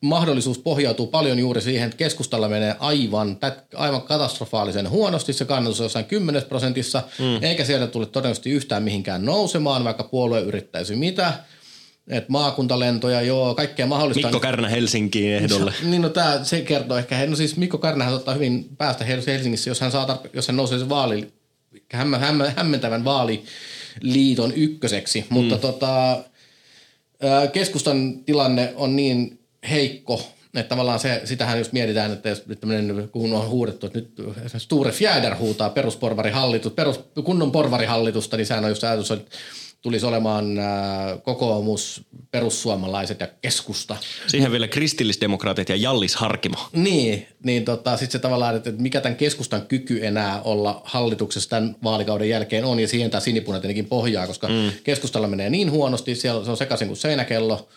mahdollisuus pohjautuu paljon juuri siihen, että keskustalla menee aivan, aivan katastrofaalisen huonosti. Se kannatus on jossain 10 prosentissa, mm. eikä sieltä tule todennäköisesti yhtään mihinkään nousemaan, vaikka puolue yrittäisi mitä – et maakuntalentoja, joo, kaikkea mahdollista. Mikko Kärnä Helsinkiin ehdolle. Niin, no tää, se kertoo ehkä, no siis Mikko Kärnähän ottaa hyvin päästä Helsingissä, jos hän, saa, jos hän nousee se vaali, hämmä, hämmä, hämmentävän vaaliliiton ykköseksi, mm. mutta tota, keskustan tilanne on niin heikko, että tavallaan se, sitähän just mietitään, että jos tämmöinen, kun on huudettu, että nyt Sture Fjäder huutaa perusporvarihallitus, perus, kunnon porvarihallitusta, niin sehän on just ajatus, että tulisi olemaan äh, kokoomus, perussuomalaiset ja keskusta. Siihen vielä kristillisdemokraatit ja Jallis Harkimo. Niin, niin tota, sitten se tavallaan, että mikä tämän keskustan kyky enää olla hallituksessa tämän vaalikauden jälkeen on, ja siihen tämä sinipuna tietenkin pohjaa, koska mm. keskustalla menee niin huonosti, siellä se on sekaisin kuin seinäkello,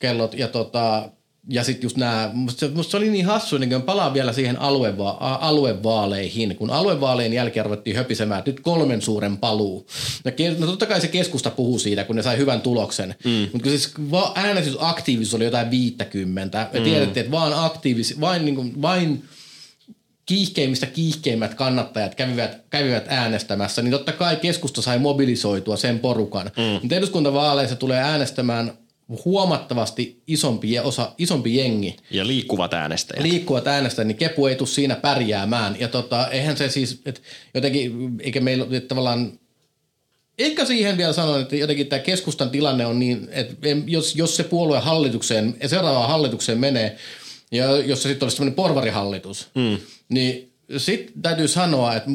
kellot, ja tota, ja sitten just nämä, musta se, musta se oli niin hassu, niin kun palaan vielä siihen alueva- aluevaaleihin, kun aluevaaleen jälkeen ruvettiin höpisemään, että nyt kolmen suuren paluu. Ja no totta kai se keskusta puhuu siitä, kun ne sai hyvän tuloksen, mm. mutta siis äänestysaktiivisuus oli jotain 50, ja mm. tiedettiin, että vaan aktiivis, vain, niin kuin, vain kiihkeimmistä kiihkeimmät kannattajat kävivät, kävivät äänestämässä, niin totta kai keskusta sai mobilisoitua sen porukan. Mm. Mutta eduskuntavaaleissa tulee äänestämään huomattavasti isompi, osa, isompi jengi. Ja liikkuvat äänestäjät. Liikkuvat äänestäjät, niin kepu ei tule siinä pärjäämään. Ja tota, eihän se siis, että jotenkin, eikä meillä että tavallaan, ehkä siihen vielä sanon, että jotenkin tämä keskustan tilanne on niin, että jos, jos se puolue hallitukseen, seuraavaan hallitukseen menee, ja jos se sitten olisi sellainen porvarihallitus, mm. niin sitten täytyy sanoa, että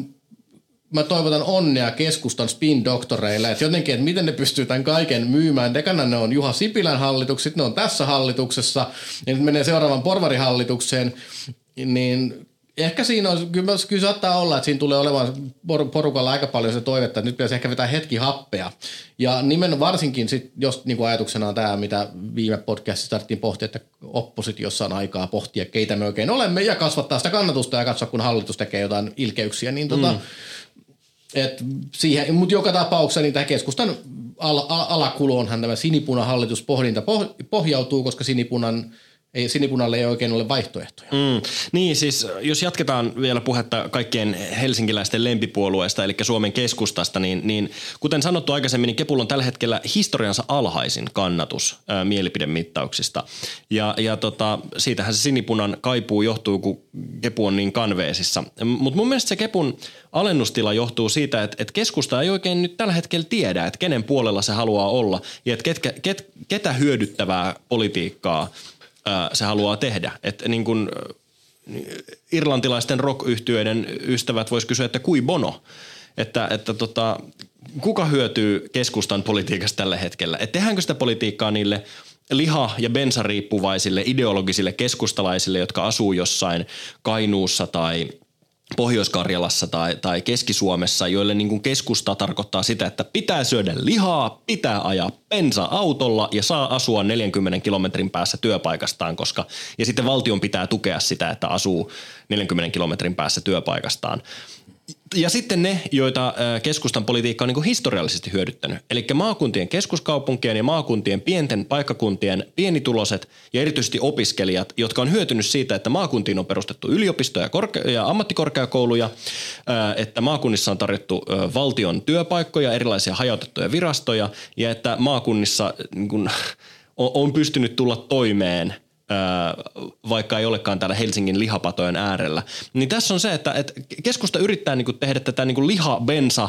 mä toivotan onnea keskustan spin-doktoreille, että jotenkin, että miten ne pystyy tämän kaiken myymään. Dekana ne on Juha Sipilän hallitukset, ne on tässä hallituksessa, ja nyt menee seuraavan porvarihallitukseen, niin ehkä siinä on, kyllä, kyllä saattaa olla, että siinä tulee olemaan porukalla aika paljon se toivetta, että nyt pitäisi ehkä vetää hetki happea. Ja nimen varsinkin sit, jos niin kuin ajatuksena on tämä, mitä viime podcastissa tarvittiin pohtia, että oppositiossa on aikaa pohtia, keitä me oikein olemme, ja kasvattaa sitä kannatusta ja katsoa, kun hallitus tekee jotain ilkeyksiä, niin tota, mm et siihen, mutta joka tapauksessa niin tämä keskustan al- al- alakuloonhan tämä sinipunahallitus pohdinta pohjautuu, koska sinipunan ei, sinipunalle ei oikein ole vaihtoehtoja. Mm. Niin siis, jos jatketaan vielä puhetta kaikkien helsinkiläisten lempipuolueesta, eli Suomen keskustasta, niin, niin kuten sanottu aikaisemmin, niin Kepulla on tällä hetkellä historiansa alhaisin kannatus ää, mielipidemittauksista. Ja, ja tota, siitähän se sinipunan kaipuu johtuu, kun Kepu on niin kanveesissa. Mutta mun mielestä se Kepun alennustila johtuu siitä, että, että keskusta ei oikein nyt tällä hetkellä tiedä, että kenen puolella se haluaa olla ja että ketkä, ket, ketä hyödyttävää politiikkaa – se haluaa tehdä. Että niin kuin, irlantilaisten rock ystävät vois kysyä, että kui bono. Että, että tota, kuka hyötyy keskustan politiikasta tällä hetkellä? Et tehdäänkö sitä politiikkaa niille liha- ja bensariippuvaisille ideologisille keskustalaisille, jotka asuu jossain Kainuussa tai Pohjois-Karjalassa tai, tai Keski-Suomessa, joille niin kuin keskusta tarkoittaa sitä, että pitää syödä lihaa, pitää ajaa bensa-autolla ja saa asua 40 kilometrin päässä työpaikastaan, koska ja sitten valtion pitää tukea sitä, että asuu 40 kilometrin päässä työpaikastaan ja sitten ne, joita keskustan politiikka on niin historiallisesti hyödyttänyt. Eli maakuntien keskuskaupunkien ja maakuntien pienten paikkakuntien pienituloset ja erityisesti opiskelijat, jotka on hyötynyt siitä, että maakuntiin on perustettu yliopistoja korke- ja ammattikorkeakouluja, että maakunnissa on tarjottu valtion työpaikkoja, erilaisia hajautettuja virastoja ja että maakunnissa niin kun, on pystynyt tulla toimeen – vaikka ei olekaan täällä Helsingin lihapatojen äärellä. Niin tässä on se, että, että keskusta yrittää niin kuin tehdä tätä niin kuin liha-bensa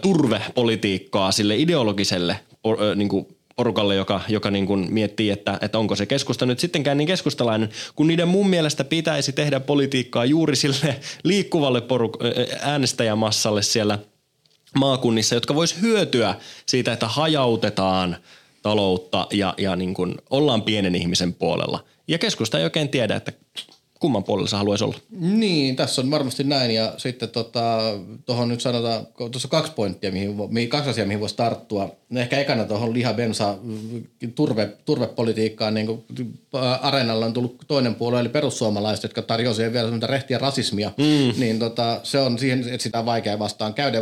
turvepolitiikkaa sille ideologiselle niin kuin porukalle, joka, joka niin kuin miettii, että, että onko se keskusta nyt sittenkään niin keskustalainen, kun niiden mun mielestä pitäisi tehdä politiikkaa juuri sille liikkuvalle poruk- äänestäjämassalle siellä maakunnissa, jotka vois hyötyä siitä, että hajautetaan – taloutta ja, ja niin kuin ollaan pienen ihmisen puolella. Ja keskusta ei oikein tiedä, että kumman puolella se haluaisi olla. Niin, tässä on varmasti näin. Ja sitten tuohon tota, nyt kun tuossa kaksi pointtia, mihin, kaksi asiaa, mihin voisi tarttua. Ehkä ekana tuohon liha, bensa, turve, turvepolitiikkaan, niin kuin areenalla on tullut toinen puolue, eli perussuomalaiset, jotka tarjoavat vielä sellaista rehtiä rasismia. Mm. Niin tota, se on siihen, että sitä on vaikea vastaan käydä.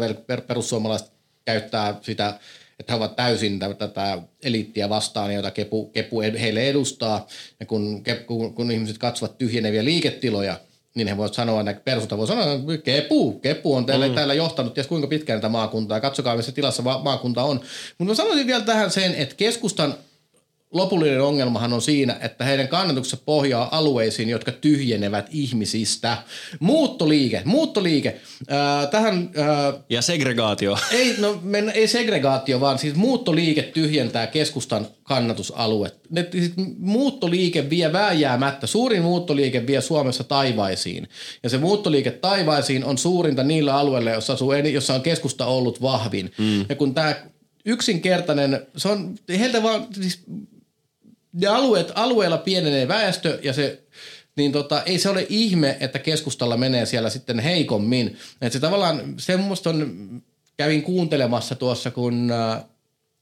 Perussuomalaiset käyttää sitä että he ovat täysin tätä eliittiä vastaan, jota kepu, kepu heille edustaa. Ja kun, kun, kun ihmiset katsovat tyhjeneviä liiketiloja, niin he voivat sanoa, että perusota voi sanoa, että kepu, kepu on teille mm. täällä johtanut ties kuinka pitkään tätä maakuntaa, katsokaa missä tilassa maakunta on. Mutta mä sanoisin vielä tähän sen, että keskustan lopullinen ongelmahan on siinä, että heidän kannatuksensa pohjaa alueisiin, jotka tyhjenevät ihmisistä. Muuttoliike, muuttoliike. Ää, tähän, ää, ja segregaatio. Ei, no, men, ei segregaatio, vaan siis muuttoliike tyhjentää keskustan kannatusalue. Ne, siis muuttoliike vie vääjäämättä, suurin muuttoliike vie Suomessa taivaisiin. Ja se muuttoliike taivaisiin on suurinta niillä alueilla, jossa, asuu, jossa on keskusta ollut vahvin. Mm. Ja kun tämä yksinkertainen, se on heiltä vaan, siis ne alueet, alueella pienenee väestö ja se niin tota, ei se ole ihme, että keskustalla menee siellä sitten heikommin. Että se tavallaan, se on, kävin kuuntelemassa tuossa, kun äh,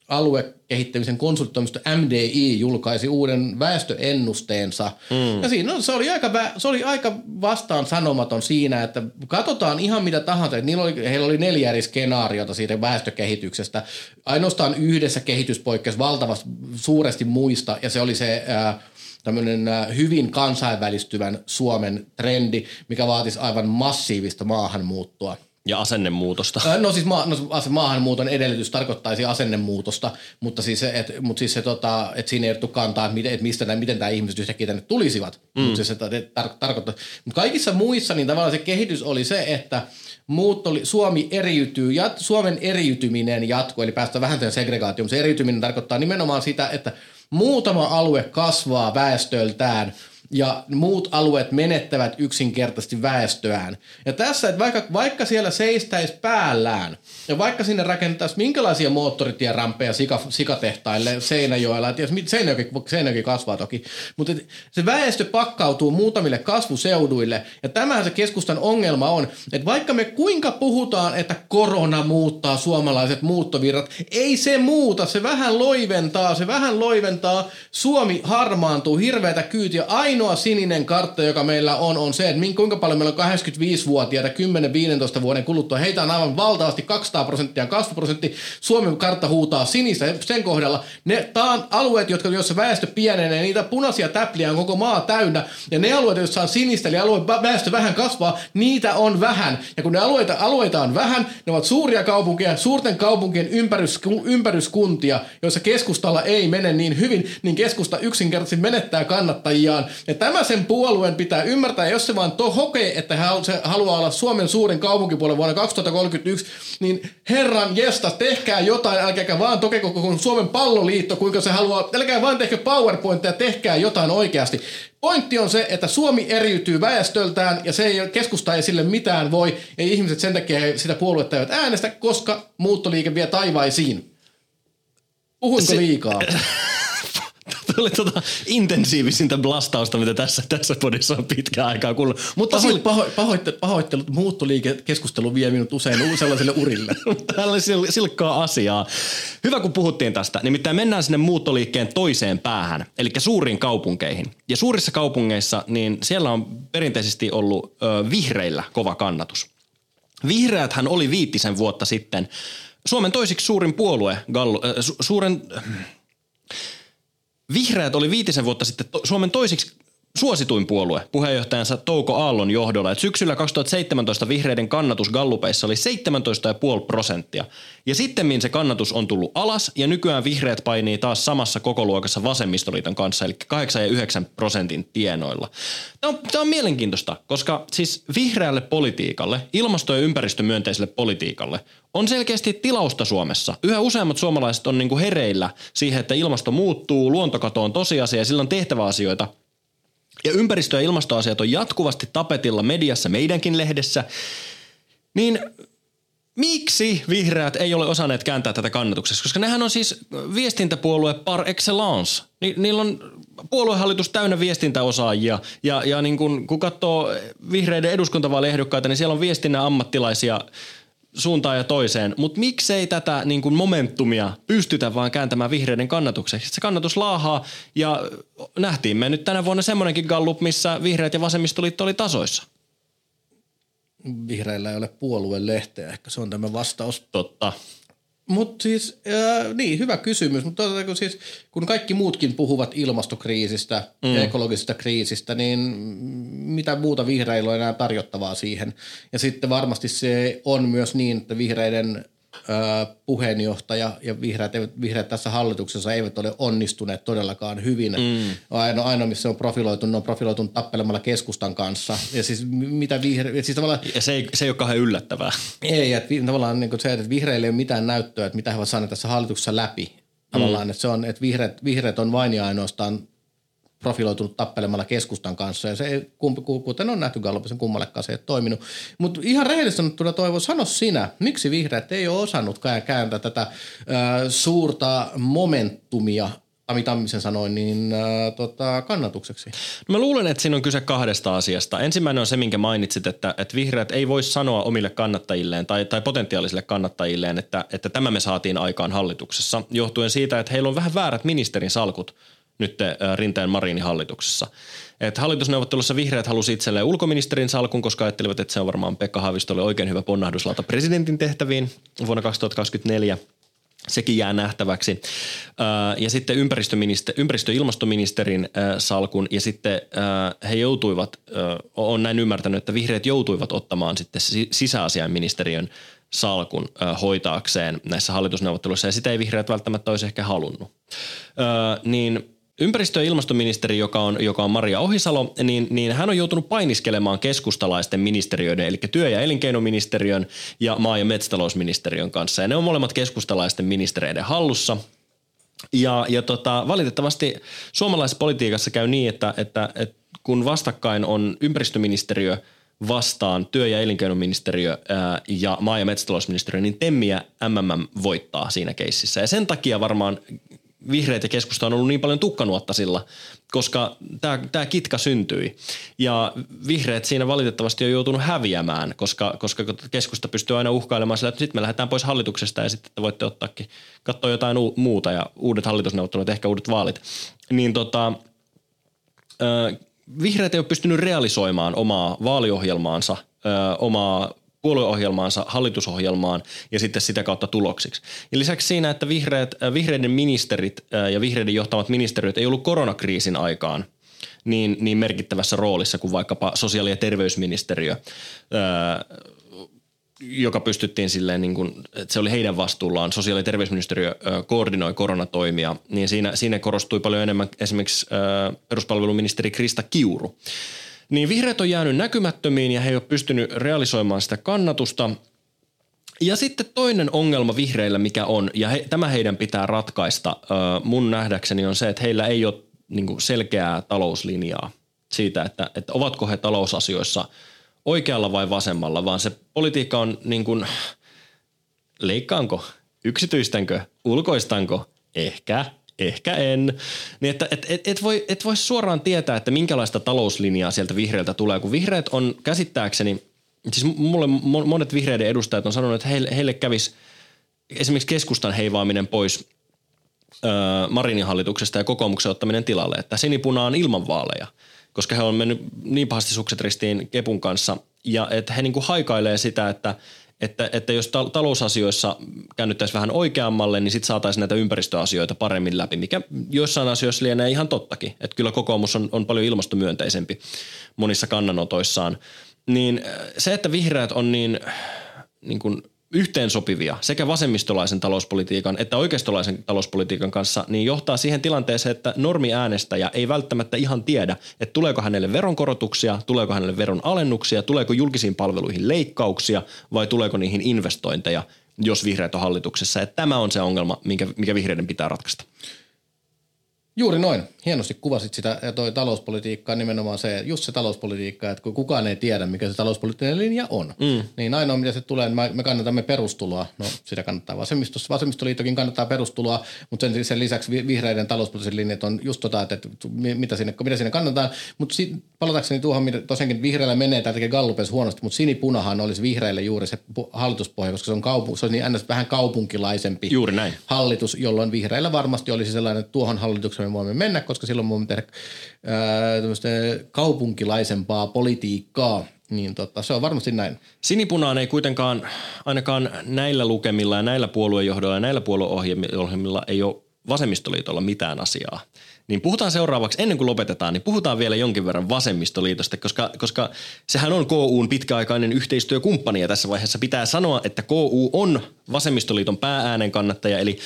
aluekehittämisen konsultoimisto MDI julkaisi uuden väestöennusteensa. Mm. Ja siinä se oli, aika, se oli aika vastaan sanomaton siinä, että katsotaan ihan mitä tahansa. Että niillä oli, heillä oli neljä eri skenaariota siitä väestökehityksestä. Ainoastaan yhdessä kehitys poikkesi valtavasti suuresti muista ja se oli se... Ää, tämmöinen hyvin kansainvälistyvän Suomen trendi, mikä vaatisi aivan massiivista maahanmuuttoa. Ja asennemuutosta. No siis ma- no, maahanmuuton edellytys tarkoittaisi asennemuutosta, mutta siis se, et, mut siis se tota, et siinä ei ole kantaa, että, et mistä, miten tämä ihmiset yhtäkkiä tänne tulisivat. Mm. Mutta siis se tar- tarkoittaa. Mutta kaikissa muissa niin tavallaan se kehitys oli se, että muutto, Suomi eriytyy, jat, Suomen eriytyminen jatkuu, eli päästään vähän tähän segregaatioon. Se eriytyminen tarkoittaa nimenomaan sitä, että muutama alue kasvaa väestöltään – ja muut alueet menettävät yksinkertaisesti väestöään. Ja tässä, että vaikka, vaikka siellä seistäisi päällään, ja vaikka sinne rakentaisi minkälaisia moottoritierampeja sika, sikatehtaille Seinäjoella, että Seinäjoki, Seinäjoki kasvaa toki, mutta se väestö pakkautuu muutamille kasvuseuduille, ja tämähän se keskustan ongelma on, että vaikka me kuinka puhutaan, että korona muuttaa suomalaiset muuttovirrat, ei se muuta, se vähän loiventaa, se vähän loiventaa, Suomi harmaantuu hirveätä kyytiä, ainoa sininen kartta, joka meillä on, on se, että kuinka paljon meillä on 85-vuotiaita 10-15 vuoden kuluttua. Heitä on aivan valtavasti 200 prosenttia kasvuprosentti. Suomen kartta huutaa sinistä sen kohdalla. Ne taan alueet, jotka, joissa väestö pienenee, niitä punaisia täpliä on koko maa täynnä. Ja ne alueet, joissa on sinistä, eli alue, väestö vähän kasvaa, niitä on vähän. Ja kun ne alueita, alueita on vähän, ne ovat suuria kaupunkeja, suurten kaupunkien ympärys, ympäryskuntia, joissa keskustalla ei mene niin hyvin, niin keskusta yksinkertaisesti menettää kannattajiaan. Ja tämä sen puolueen pitää ymmärtää, jos se vaan to hokee, että se haluaa olla Suomen suurin kaupunkipuolue vuonna 2031, niin herran jesta, tehkää jotain, älkääkä vaan tokeko koko Suomen palloliitto, kuinka se haluaa, älkää vaan tehkö PowerPointia, tehkää jotain oikeasti. Pointti on se, että Suomi eriytyy väestöltään ja se ei, keskusta ei sille mitään voi ja ihmiset sen takia sitä puoluetta eivät äänestä, koska muuttoliike vie taivaisiin. Puhuinko se, liikaa? oli tota intensiivisintä blastausta, mitä tässä, tässä podissa on pitkään aikaa kuullut. Mutta paho, paho, pahoitte, pahoittelut, muuttoliikekeskustelu vie minut usein sellaiselle urille. Täällä oli silkkaa asiaa. Hyvä, kun puhuttiin tästä. Nimittäin mennään sinne muuttoliikkeen toiseen päähän, eli suuriin kaupunkeihin. Ja suurissa kaupungeissa, niin siellä on perinteisesti ollut ö, vihreillä kova kannatus. Vihreäthän oli viittisen vuotta sitten Suomen toisiksi suurin puolue, Gallu, äh, su, suuren... Vihreät oli viitisen vuotta sitten to, Suomen toisiksi suosituin puolue puheenjohtajansa Touko Aallon johdolla. Et syksyllä 2017 vihreiden kannatus Gallupeissa oli 17,5 prosenttia. Ja sitten se kannatus on tullut alas ja nykyään vihreät painii taas samassa kokoluokassa vasemmistoliiton kanssa, eli 8 ja 9 prosentin tienoilla. Tämä on, tämä on mielenkiintoista, koska siis vihreälle politiikalle, ilmasto- ja ympäristömyönteiselle politiikalle on selkeästi tilausta Suomessa. Yhä useammat suomalaiset on niinku hereillä siihen, että ilmasto muuttuu, luontokato on tosiasia ja sillä on tehtävä asioita – ja ympäristö- ja ilmastoasiat on jatkuvasti tapetilla mediassa, meidänkin lehdessä, niin miksi vihreät ei ole osanneet kääntää tätä kannatuksessa? Koska nehän on siis viestintäpuolue par excellence. Ni, niillä on puoluehallitus täynnä viestintäosaajia ja, ja niin kun, kun katsoo vihreiden eduskuntavaaliehdokkaita, niin siellä on viestinnän ammattilaisia – suuntaan ja toiseen, mutta miksei tätä niin kuin momentumia pystytä vaan kääntämään vihreiden kannatukseksi. Se kannatus laahaa ja nähtiin me nyt tänä vuonna semmoinenkin gallup, missä vihreät ja vasemmistoliitto oli tasoissa. Vihreillä ei ole puolueen lehteä, ehkä se on tämä vastaus. Totta. Mutta siis, äh, niin, hyvä kysymys. Mutta kun, siis, kun kaikki muutkin puhuvat ilmastokriisistä mm. ja ekologisesta kriisistä, niin mitä muuta vihreillä on enää tarjottavaa siihen? Ja sitten varmasti se on myös niin, että vihreiden puheenjohtaja ja vihreät, vihreät tässä hallituksessa eivät ole onnistuneet todellakaan hyvin. Mm. Ainoa, ainoa, missä on profiloitu, ne on profiloitu tappelemalla keskustan kanssa. Ja siis mitä vihre, siis tavallaan, ja se ei, se ei ole kauhean yllättävää. Ei, että tavallaan niin se, että vihreille ei ole mitään näyttöä, että mitä he ovat saaneet tässä hallituksessa läpi. Tavallaan, mm. että se on, että vihreät, vihreät on vain ja ainoastaan profiloitunut tappelemalla keskustan kanssa ja se, kuten on nähty Gallupisen kummallekaan se ei ole toiminut. Mutta ihan rehellisesti sanottuna Toivo, sano sinä, miksi vihreät ei ole osannut kääntää tätä äh, suurta momentumia Tammisen sanoin, niin äh, tota, kannatukseksi? No mä luulen, että siinä on kyse kahdesta asiasta. Ensimmäinen on se, minkä mainitsit, että, että vihreät ei voi sanoa omille kannattajilleen tai, tai potentiaalisille kannattajilleen, että, että tämä me saatiin aikaan hallituksessa, johtuen siitä, että heillä on vähän väärät ministerin salkut nyt Rinteen Marinin hallituksessa. Et hallitusneuvottelussa vihreät halusi itselleen ulkoministerin salkun, koska ajattelivat, että se on varmaan Pekka Haavistolle oikein hyvä ponnahduslauta presidentin tehtäviin vuonna 2024 sekin jää nähtäväksi. Ja sitten ympäristö- ja ilmastoministerin salkun ja sitten he joutuivat, on näin ymmärtänyt, että vihreät joutuivat ottamaan sitten sisäasiainministeriön salkun hoitaakseen näissä hallitusneuvotteluissa ja sitä ei vihreät välttämättä olisi ehkä halunnut. Niin Ympäristö- ja ilmastoministeri, joka on, joka on Maria Ohisalo, niin, niin hän on joutunut painiskelemaan keskustalaisten ministeriöiden, eli työ- ja elinkeinoministeriön ja maa- ja metsätalousministeriön kanssa. Ja ne on molemmat keskustalaisten ministereiden hallussa. Ja, ja tota, valitettavasti suomalaisessa politiikassa käy niin, että, että, että kun vastakkain on ympäristöministeriö vastaan työ- ja elinkeinoministeriö ää, ja maa- ja metsätalousministeriö, niin Temmiä MMM voittaa siinä keississä. Ja sen takia varmaan vihreät ja keskusta on ollut niin paljon tukkanuotta sillä, koska tämä kitka syntyi. Ja vihreät siinä valitettavasti on joutunut häviämään, koska, koska keskusta pystyy aina uhkailemaan sillä, että sitten me lähdetään pois hallituksesta ja sitten te voitte ottaakin, katsoa jotain u- muuta ja uudet hallitusneuvottelut, ehkä uudet vaalit. Niin tota, ö, vihreät ei ole pystynyt realisoimaan omaa vaaliohjelmaansa, ö, omaa puolueohjelmaansa, hallitusohjelmaan ja sitten sitä kautta tuloksiksi. Ja lisäksi siinä, että vihreät, äh, vihreiden ministerit äh, ja vihreiden johtamat ministeriöt ei ollut koronakriisin aikaan niin, niin merkittävässä roolissa kuin vaikkapa sosiaali- ja terveysministeriö, äh, joka pystyttiin silleen, niin kuin, että se oli heidän vastuullaan, sosiaali- ja terveysministeriö koordinoi koronatoimia, niin siinä, siinä korostui paljon enemmän esimerkiksi peruspalveluministeri Krista Kiuru. Niin vihreät on jäänyt näkymättömiin ja he ei ole pystynyt realisoimaan sitä kannatusta. Ja sitten toinen ongelma vihreillä, mikä on, ja he, tämä heidän pitää ratkaista mun nähdäkseni on se, että heillä ei ole niin selkeää talouslinjaa. siitä, että, että ovatko he talousasioissa oikealla vai vasemmalla, vaan se politiikka on niin kuin, leikkaanko, yksityistänkö, ulkoistanko, ehkä, ehkä en. Niin että et, et, et, voi, et voi suoraan tietää, että minkälaista talouslinjaa sieltä vihreiltä tulee, kun vihreät on käsittääkseni, siis mulle monet vihreiden edustajat on sanonut, että heille, heille kävisi esimerkiksi keskustan heivaaminen pois Marinin hallituksesta ja kokoomuksen ottaminen tilalle, että sinipuna on ilman vaaleja, koska he on mennyt niin pahasti sukset ristiin Kepun kanssa. Ja että he niinku haikailee sitä, että – että, että jos ta- talousasioissa käännyttäisiin vähän oikeammalle, niin sitten saataisiin näitä ympäristöasioita paremmin läpi, mikä joissain asioissa lienee ihan tottakin. Että kyllä kokoomus on, on paljon ilmastomyönteisempi monissa kannanotoissaan. Niin äh, se, että vihreät on niin, niin kuin yhteensopivia sekä vasemmistolaisen talouspolitiikan että oikeistolaisen talouspolitiikan kanssa, niin johtaa siihen tilanteeseen, että normiäänestäjä ei välttämättä ihan tiedä, että tuleeko hänelle veronkorotuksia, tuleeko hänelle veron alennuksia, tuleeko julkisiin palveluihin leikkauksia vai tuleeko niihin investointeja, jos vihreät on hallituksessa. Että tämä on se ongelma, mikä, mikä vihreiden pitää ratkaista. Juuri noin. Hienosti kuvasit sitä ja toi talouspolitiikka nimenomaan se, just se talouspolitiikka, että kun kukaan ei tiedä, mikä se talouspoliittinen linja on, mm. niin ainoa mitä se tulee, niin me kannatamme perustuloa. No sitä kannattaa vasemmistossa. Vasemmistoliittokin kannattaa perustuloa, mutta sen, sen lisäksi vihreiden talouspoliittiset linjat on just tota, että, että mitä, sinne, mitä sinne kannataan. Mutta palatakseni tuohon, mitä tosiaankin vihreillä menee, tai tekee Gallupes huonosti, mutta sinipunahan olisi vihreille juuri se hallituspohja, koska se on, kaupu, se on niin vähän kaupunkilaisempi juuri näin. hallitus, jolloin vihreillä varmasti olisi sellainen, että tuohon hallitukseen me voimme mennä, koska silloin voimme tehdä ää, kaupunkilaisempaa politiikkaa, niin tota, se on varmasti näin. Sinipunaan ei kuitenkaan ainakaan näillä lukemilla ja näillä puoluejohdoilla ja näillä puolueohjelmilla ei ole vasemmistoliitolla mitään asiaa. Niin puhutaan seuraavaksi, ennen kuin lopetetaan, niin puhutaan vielä jonkin verran vasemmistoliitosta, koska, koska sehän on KUn pitkäaikainen yhteistyökumppani ja tässä vaiheessa pitää sanoa, että KU on vasemmistoliiton päääänen kannattaja, eli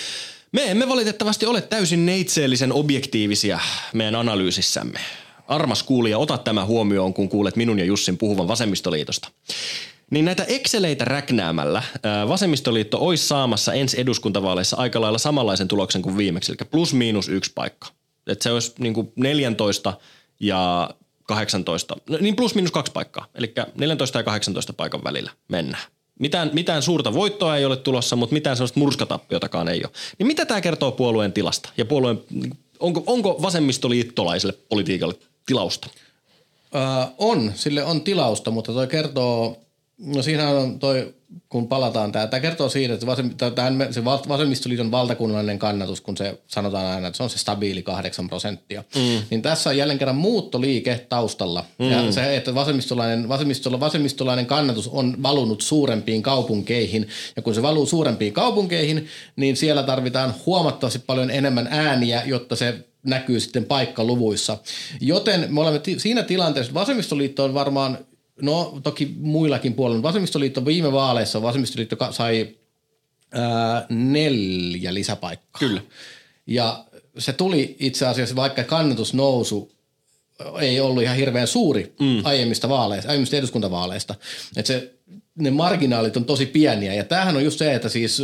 me emme valitettavasti ole täysin neitseellisen objektiivisia meidän analyysissämme. Armas kuulija, ota tämä huomioon, kun kuulet minun ja Jussin puhuvan vasemmistoliitosta. Niin näitä Exceleitä räknäämällä vasemmistoliitto olisi saamassa ensi eduskuntavaaleissa aika lailla samanlaisen tuloksen kuin viimeksi, eli plus miinus yksi paikka. Että se olisi niin kuin 14 ja 18, no niin plus miinus kaksi paikkaa, eli 14 ja 18 paikan välillä mennään. Mitään, mitään suurta voittoa ei ole tulossa, mutta mitään sellaista murskatappiotakaan ei ole. Niin mitä tämä kertoo puolueen tilasta? Ja puolueen, onko, onko vasemmistoliittolaiselle politiikalle tilausta? Öö, on, sille on tilausta, mutta toi kertoo, no siinä on toi kun palataan, tämä, tämä kertoo siitä, että vasem, tämän, se vasemmistoliiton valtakunnallinen kannatus, kun se sanotaan aina, että se on se stabiili 8 prosenttia, mm. niin tässä on jälleen kerran muuttoliike taustalla. Mm. Ja se, että vasemmistolainen, vasemmistolainen, vasemmistolainen kannatus on valunut suurempiin kaupunkeihin, ja kun se valuu suurempiin kaupunkeihin, niin siellä tarvitaan huomattavasti paljon enemmän ääniä, jotta se näkyy sitten paikkaluvuissa. Joten me olemme t- siinä tilanteessa, että vasemmistoliitto on varmaan No toki muillakin puolilla. Vasemmistoliitto viime vaaleissa vasemmistoliitto sai ää, neljä lisäpaikkaa. Kyllä. Ja se tuli itse asiassa, vaikka kannatusnousu ei ollut ihan hirveän suuri mm. aiemmista vaaleista, aiemmista eduskuntavaaleista. Että se, ne marginaalit on tosi pieniä. Ja tämähän on just se, että siis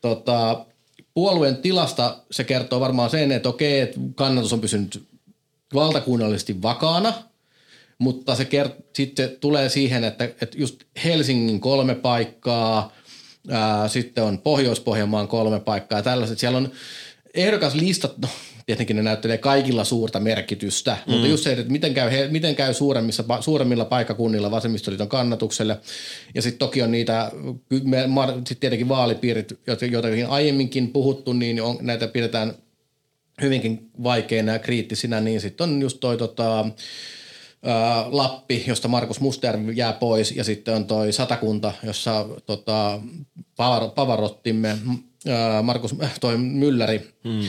tota, puolueen tilasta se kertoo varmaan sen, että okei, että kannatus on pysynyt valtakunnallisesti vakaana – mutta se kert- sitten tulee siihen, että, että just Helsingin kolme paikkaa, ää, sitten on Pohjois-Pohjanmaan kolme paikkaa ja tällaiset. Siellä on ehdokaslistat, no, tietenkin ne näyttelee kaikilla suurta merkitystä, mm. mutta just se, että miten käy, miten käy suuremmissa, suuremmilla paikkakunnilla vasemmistoliiton kannatukselle. Ja sitten toki on niitä, sitten tietenkin vaalipiirit, joitakin aiemminkin puhuttu, niin on, näitä pidetään hyvinkin vaikeina ja kriittisinä, niin sitten on just toi tota, Lappi, josta Markus Mustervi jää pois, ja sitten on toi Satakunta, jossa tota, Pavarottimme, Markus, äh, toi Mylläri hmm.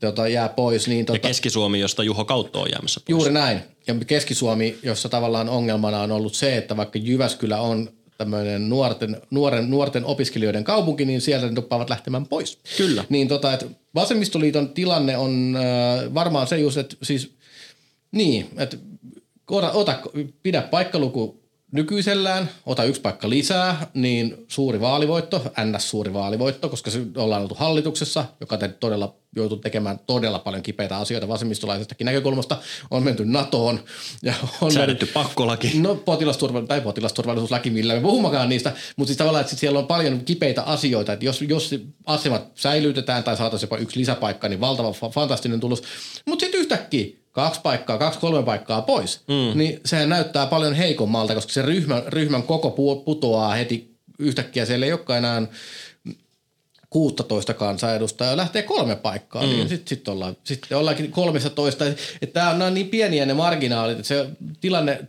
tota, jää pois. Niin, tota, ja Keski-Suomi, josta Juho Kautto on jäämässä pois. Juuri näin. Ja Keski-Suomi, jossa tavallaan ongelmana on ollut se, että vaikka Jyväskylä on tämmöinen nuorten, nuoren, nuorten opiskelijoiden kaupunki, niin sieltä ne tuppaavat lähtemään pois. Kyllä. Niin tota, että vasemmistoliiton tilanne on äh, varmaan se just, että siis niin, että ota, ota, pidä paikkaluku nykyisellään, ota yksi paikka lisää, niin suuri vaalivoitto, ns. suuri vaalivoitto, koska se ollaan oltu hallituksessa, joka te todella joutuu tekemään todella paljon kipeitä asioita vasemmistolaisestakin näkökulmasta. On menty NATOon. Ja on Säädetty pakkolaki. No potilasturvallisuus, tai potilasturvallisuuslaki, millä me puhumakaan niistä, mutta siis tavallaan, että siellä on paljon kipeitä asioita, että jos, jos asemat säilytetään tai saataisiin jopa yksi lisäpaikka, niin valtava fantastinen tulos. Mutta sitten yhtäkkiä kaksi paikkaa, kaksi kolme paikkaa pois, mm. niin sehän näyttää paljon heikommalta, koska se ryhmän, ryhmän koko putoaa heti yhtäkkiä. Siellä ei olekaan enää 16 kansanedustajaa lähtee kolme paikkaa, niin mm. niin sitten sit ollaan, sit ollaankin 13. Että nämä on niin pieniä ne marginaalit, että se tilanne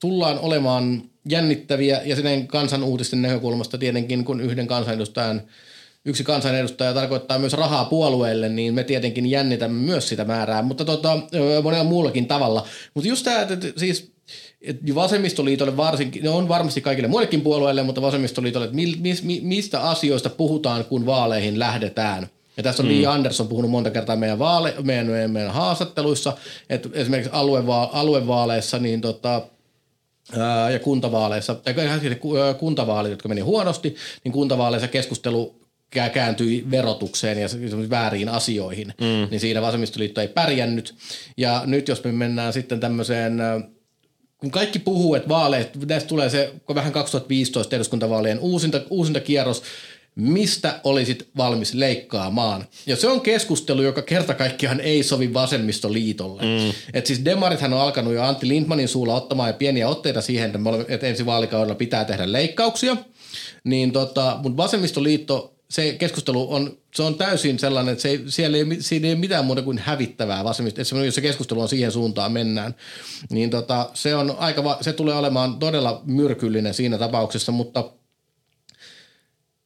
tullaan olemaan jännittäviä ja sen kansan uutisten näkökulmasta tietenkin, kun yhden kansanedustajan – yksi kansanedustaja tarkoittaa myös rahaa puolueelle, niin me tietenkin jännitämme myös sitä määrää, mutta tota, monella muullakin tavalla. Mutta just tämä, että siis että vasemmistoliitolle varsinkin, ne on varmasti kaikille muillekin puolueille, mutta vasemmistoliitolle, että mi, mi, mistä asioista puhutaan, kun vaaleihin lähdetään. Ja tässä on mm. Li Andersson puhunut monta kertaa meidän, vaale, meidän, meidän, meidän haastatteluissa, että esimerkiksi alueva, aluevaaleissa niin tota, ää, ja kuntavaaleissa, tai kuntavaalit, jotka meni huonosti, niin kuntavaaleissa keskustelu kääntyi verotukseen ja vääriin asioihin, mm. niin siinä vasemmistoliitto ei pärjännyt. Ja nyt jos me mennään sitten tämmöiseen, kun kaikki puhuu, että vaaleet, näistä tulee se vähän 2015 eduskuntavaalien uusinta, uusinta kierros, mistä olisit valmis leikkaamaan. Ja se on keskustelu, joka kerta kaikkiaan ei sovi vasemmistoliitolle. Mm. Et siis demarithan on alkanut jo Antti Lindmanin suulla ottamaan pieniä otteita siihen, että, olemme, että ensi vaalikaudella pitää tehdä leikkauksia. Niin tota, mutta vasemmistoliitto se keskustelu on, se on täysin sellainen, että se ei, siellä ei, siinä ei ole mitään muuta kuin hävittävää vasemmista. Että jos se keskustelu on siihen suuntaan mennään, niin tota, se, on aika, se tulee olemaan todella myrkyllinen siinä tapauksessa, mutta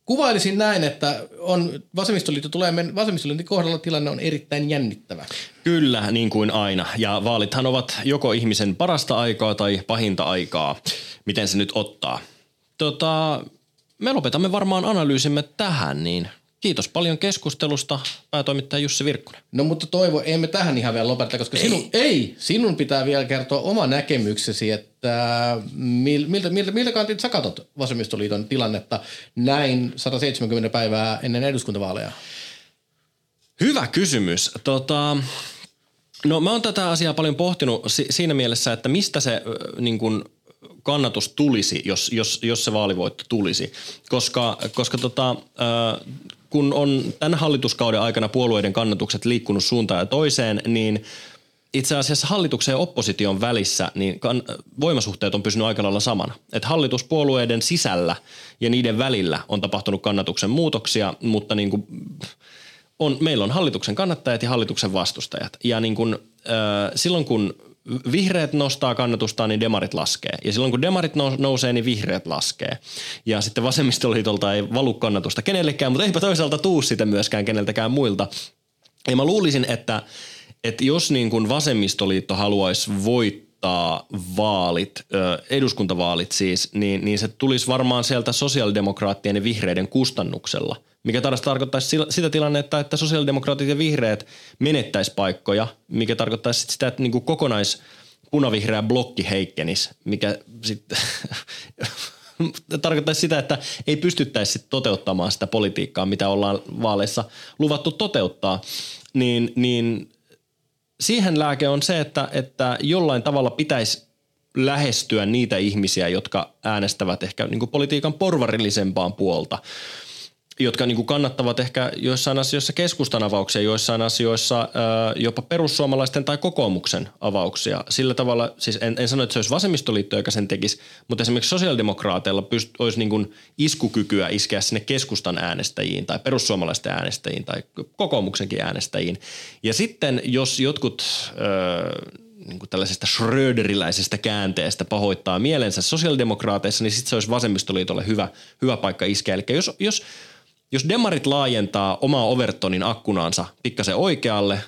kuvailisin näin, että on, vasemmistoliitto tulee, vasemmistoliiton kohdalla tilanne on erittäin jännittävä. Kyllä, niin kuin aina. Ja vaalithan ovat joko ihmisen parasta aikaa tai pahinta aikaa. Miten se nyt ottaa? Tota, me lopetamme varmaan analyysimme tähän, niin kiitos paljon keskustelusta, päätoimittaja Jussi Virkkunen. No mutta Toivo, emme tähän ihan vielä lopeta, koska ei. Sinun, ei, sinun pitää vielä kertoa oma näkemyksesi, että miltä, miltä, miltä kantilta sä katsot Vasemmistoliiton tilannetta näin 170 päivää ennen eduskuntavaaleja? Hyvä kysymys. Tota, no mä oon tätä asiaa paljon pohtinut si- siinä mielessä, että mistä se niin kun, kannatus tulisi, jos, jos, jos se vaalivoitto tulisi. Koska, koska tota, kun on tämän hallituskauden aikana puolueiden kannatukset liikkunut suuntaan ja toiseen, niin itse asiassa hallituksen ja opposition välissä niin kan, voimasuhteet on pysynyt aika lailla samana. Et hallituspuolueiden sisällä ja niiden välillä on tapahtunut kannatuksen muutoksia, mutta niin kuin, on, meillä on hallituksen kannattajat ja hallituksen vastustajat. Ja niin kuin, äh, silloin kun vihreät nostaa kannatustaan, niin demarit laskee. Ja silloin kun demarit nousee, niin vihreät laskee. Ja sitten vasemmistoliitolta ei valu kannatusta kenellekään, mutta eipä toisaalta tuu sitä myöskään keneltäkään muilta. Ja mä luulisin, että, että jos niin kuin vasemmistoliitto haluaisi voittaa vaalit, eduskuntavaalit siis, niin, niin se tulisi varmaan sieltä sosiaalidemokraattien ja vihreiden kustannuksella – mikä taas tarkoittaisi sitä tilannetta, että sosiaalidemokraatit ja vihreät menettäisi paikkoja, mikä tarkoittaisi sitä, että niin kuin kokonais punavihreä blokki heikkenisi, mikä sitten tarkoittaisi sitä, että ei pystyttäisi toteuttamaan sitä politiikkaa, mitä ollaan vaaleissa luvattu toteuttaa, niin, niin siihen lääke on se, että, että jollain tavalla pitäisi lähestyä niitä ihmisiä, jotka äänestävät ehkä niin politiikan porvarillisempaan puolta – jotka niin kuin kannattavat ehkä joissain asioissa keskustan avauksia, joissain asioissa jopa perussuomalaisten tai kokoomuksen avauksia. Sillä tavalla, siis en, en sano, että se olisi vasemmistoliitto, joka sen tekisi, mutta esimerkiksi sosiaalidemokraateilla pyst, olisi niin kuin iskukykyä iskeä sinne keskustan äänestäjiin tai perussuomalaisten äänestäjiin tai kokoomuksenkin äänestäjiin. Ja sitten jos jotkut... Ää, niin kuin tällaisesta Schröderiläisestä käänteestä pahoittaa mielensä sosiaalidemokraateissa, niin sitten se olisi vasemmistoliitolle hyvä, hyvä paikka iskeä. Eli jos, jos jos demarit laajentaa omaa Overtonin akkunaansa pikkasen oikealle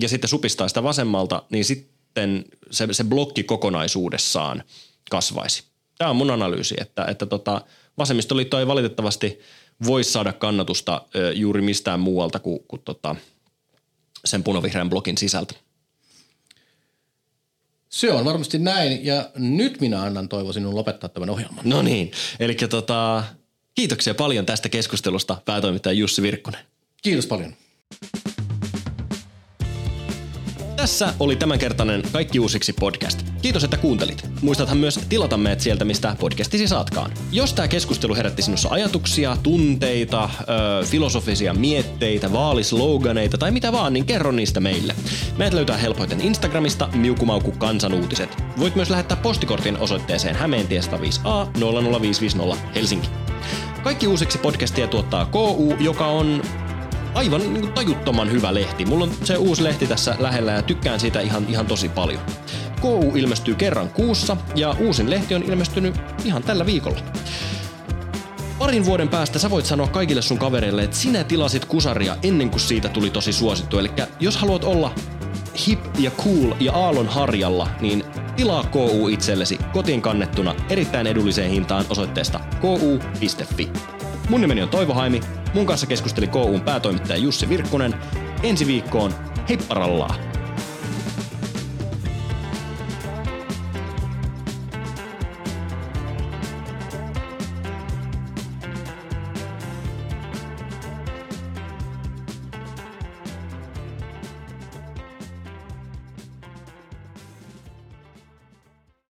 ja sitten supistaa sitä vasemmalta, niin sitten se, se blokki kokonaisuudessaan kasvaisi. Tämä on mun analyysi, että, että tota, vasemmistoliitto ei valitettavasti voi saada kannatusta ö, juuri mistään muualta kuin, kuin tota, sen punovihreän blokin sisältä. Se on varmasti näin ja nyt minä annan toivo sinun lopettaa tämän ohjelman. No niin, eli tota, kiitoksia paljon tästä keskustelusta päätoimittaja Jussi Virkkunen. Kiitos paljon. Tässä oli tämänkertainen Kaikki uusiksi podcast. Kiitos, että kuuntelit. Muistathan myös tilata meidät sieltä, mistä podcastisi saatkaan. Jos tämä keskustelu herätti sinussa ajatuksia, tunteita, ö, filosofisia mietteitä, vaalisloganeita tai mitä vaan, niin kerro niistä meille. Meidät löytää helpoiten Instagramista Miukumauku kansanuutiset. Voit myös lähettää postikortin osoitteeseen Hämeentie 105A 00550 Helsinki. Kaikki uusiksi podcastia tuottaa KU, joka on aivan niin kuin tajuttoman hyvä lehti. Mulla on se uusi lehti tässä lähellä ja tykkään siitä ihan, ihan tosi paljon. KU ilmestyy kerran kuussa ja uusin lehti on ilmestynyt ihan tällä viikolla. Parin vuoden päästä sä voit sanoa kaikille sun kavereille, että sinä tilasit kusaria ennen kuin siitä tuli tosi suosittu. Eli jos haluat olla hip ja cool ja aallon harjalla, niin tilaa KU itsellesi kotiin kannettuna erittäin edulliseen hintaan osoitteesta ku.fi. Mun nimeni on Toivo Haimi, mun kanssa keskusteli KUn päätoimittaja Jussi Virkkunen. Ensi viikkoon, heipparallaa!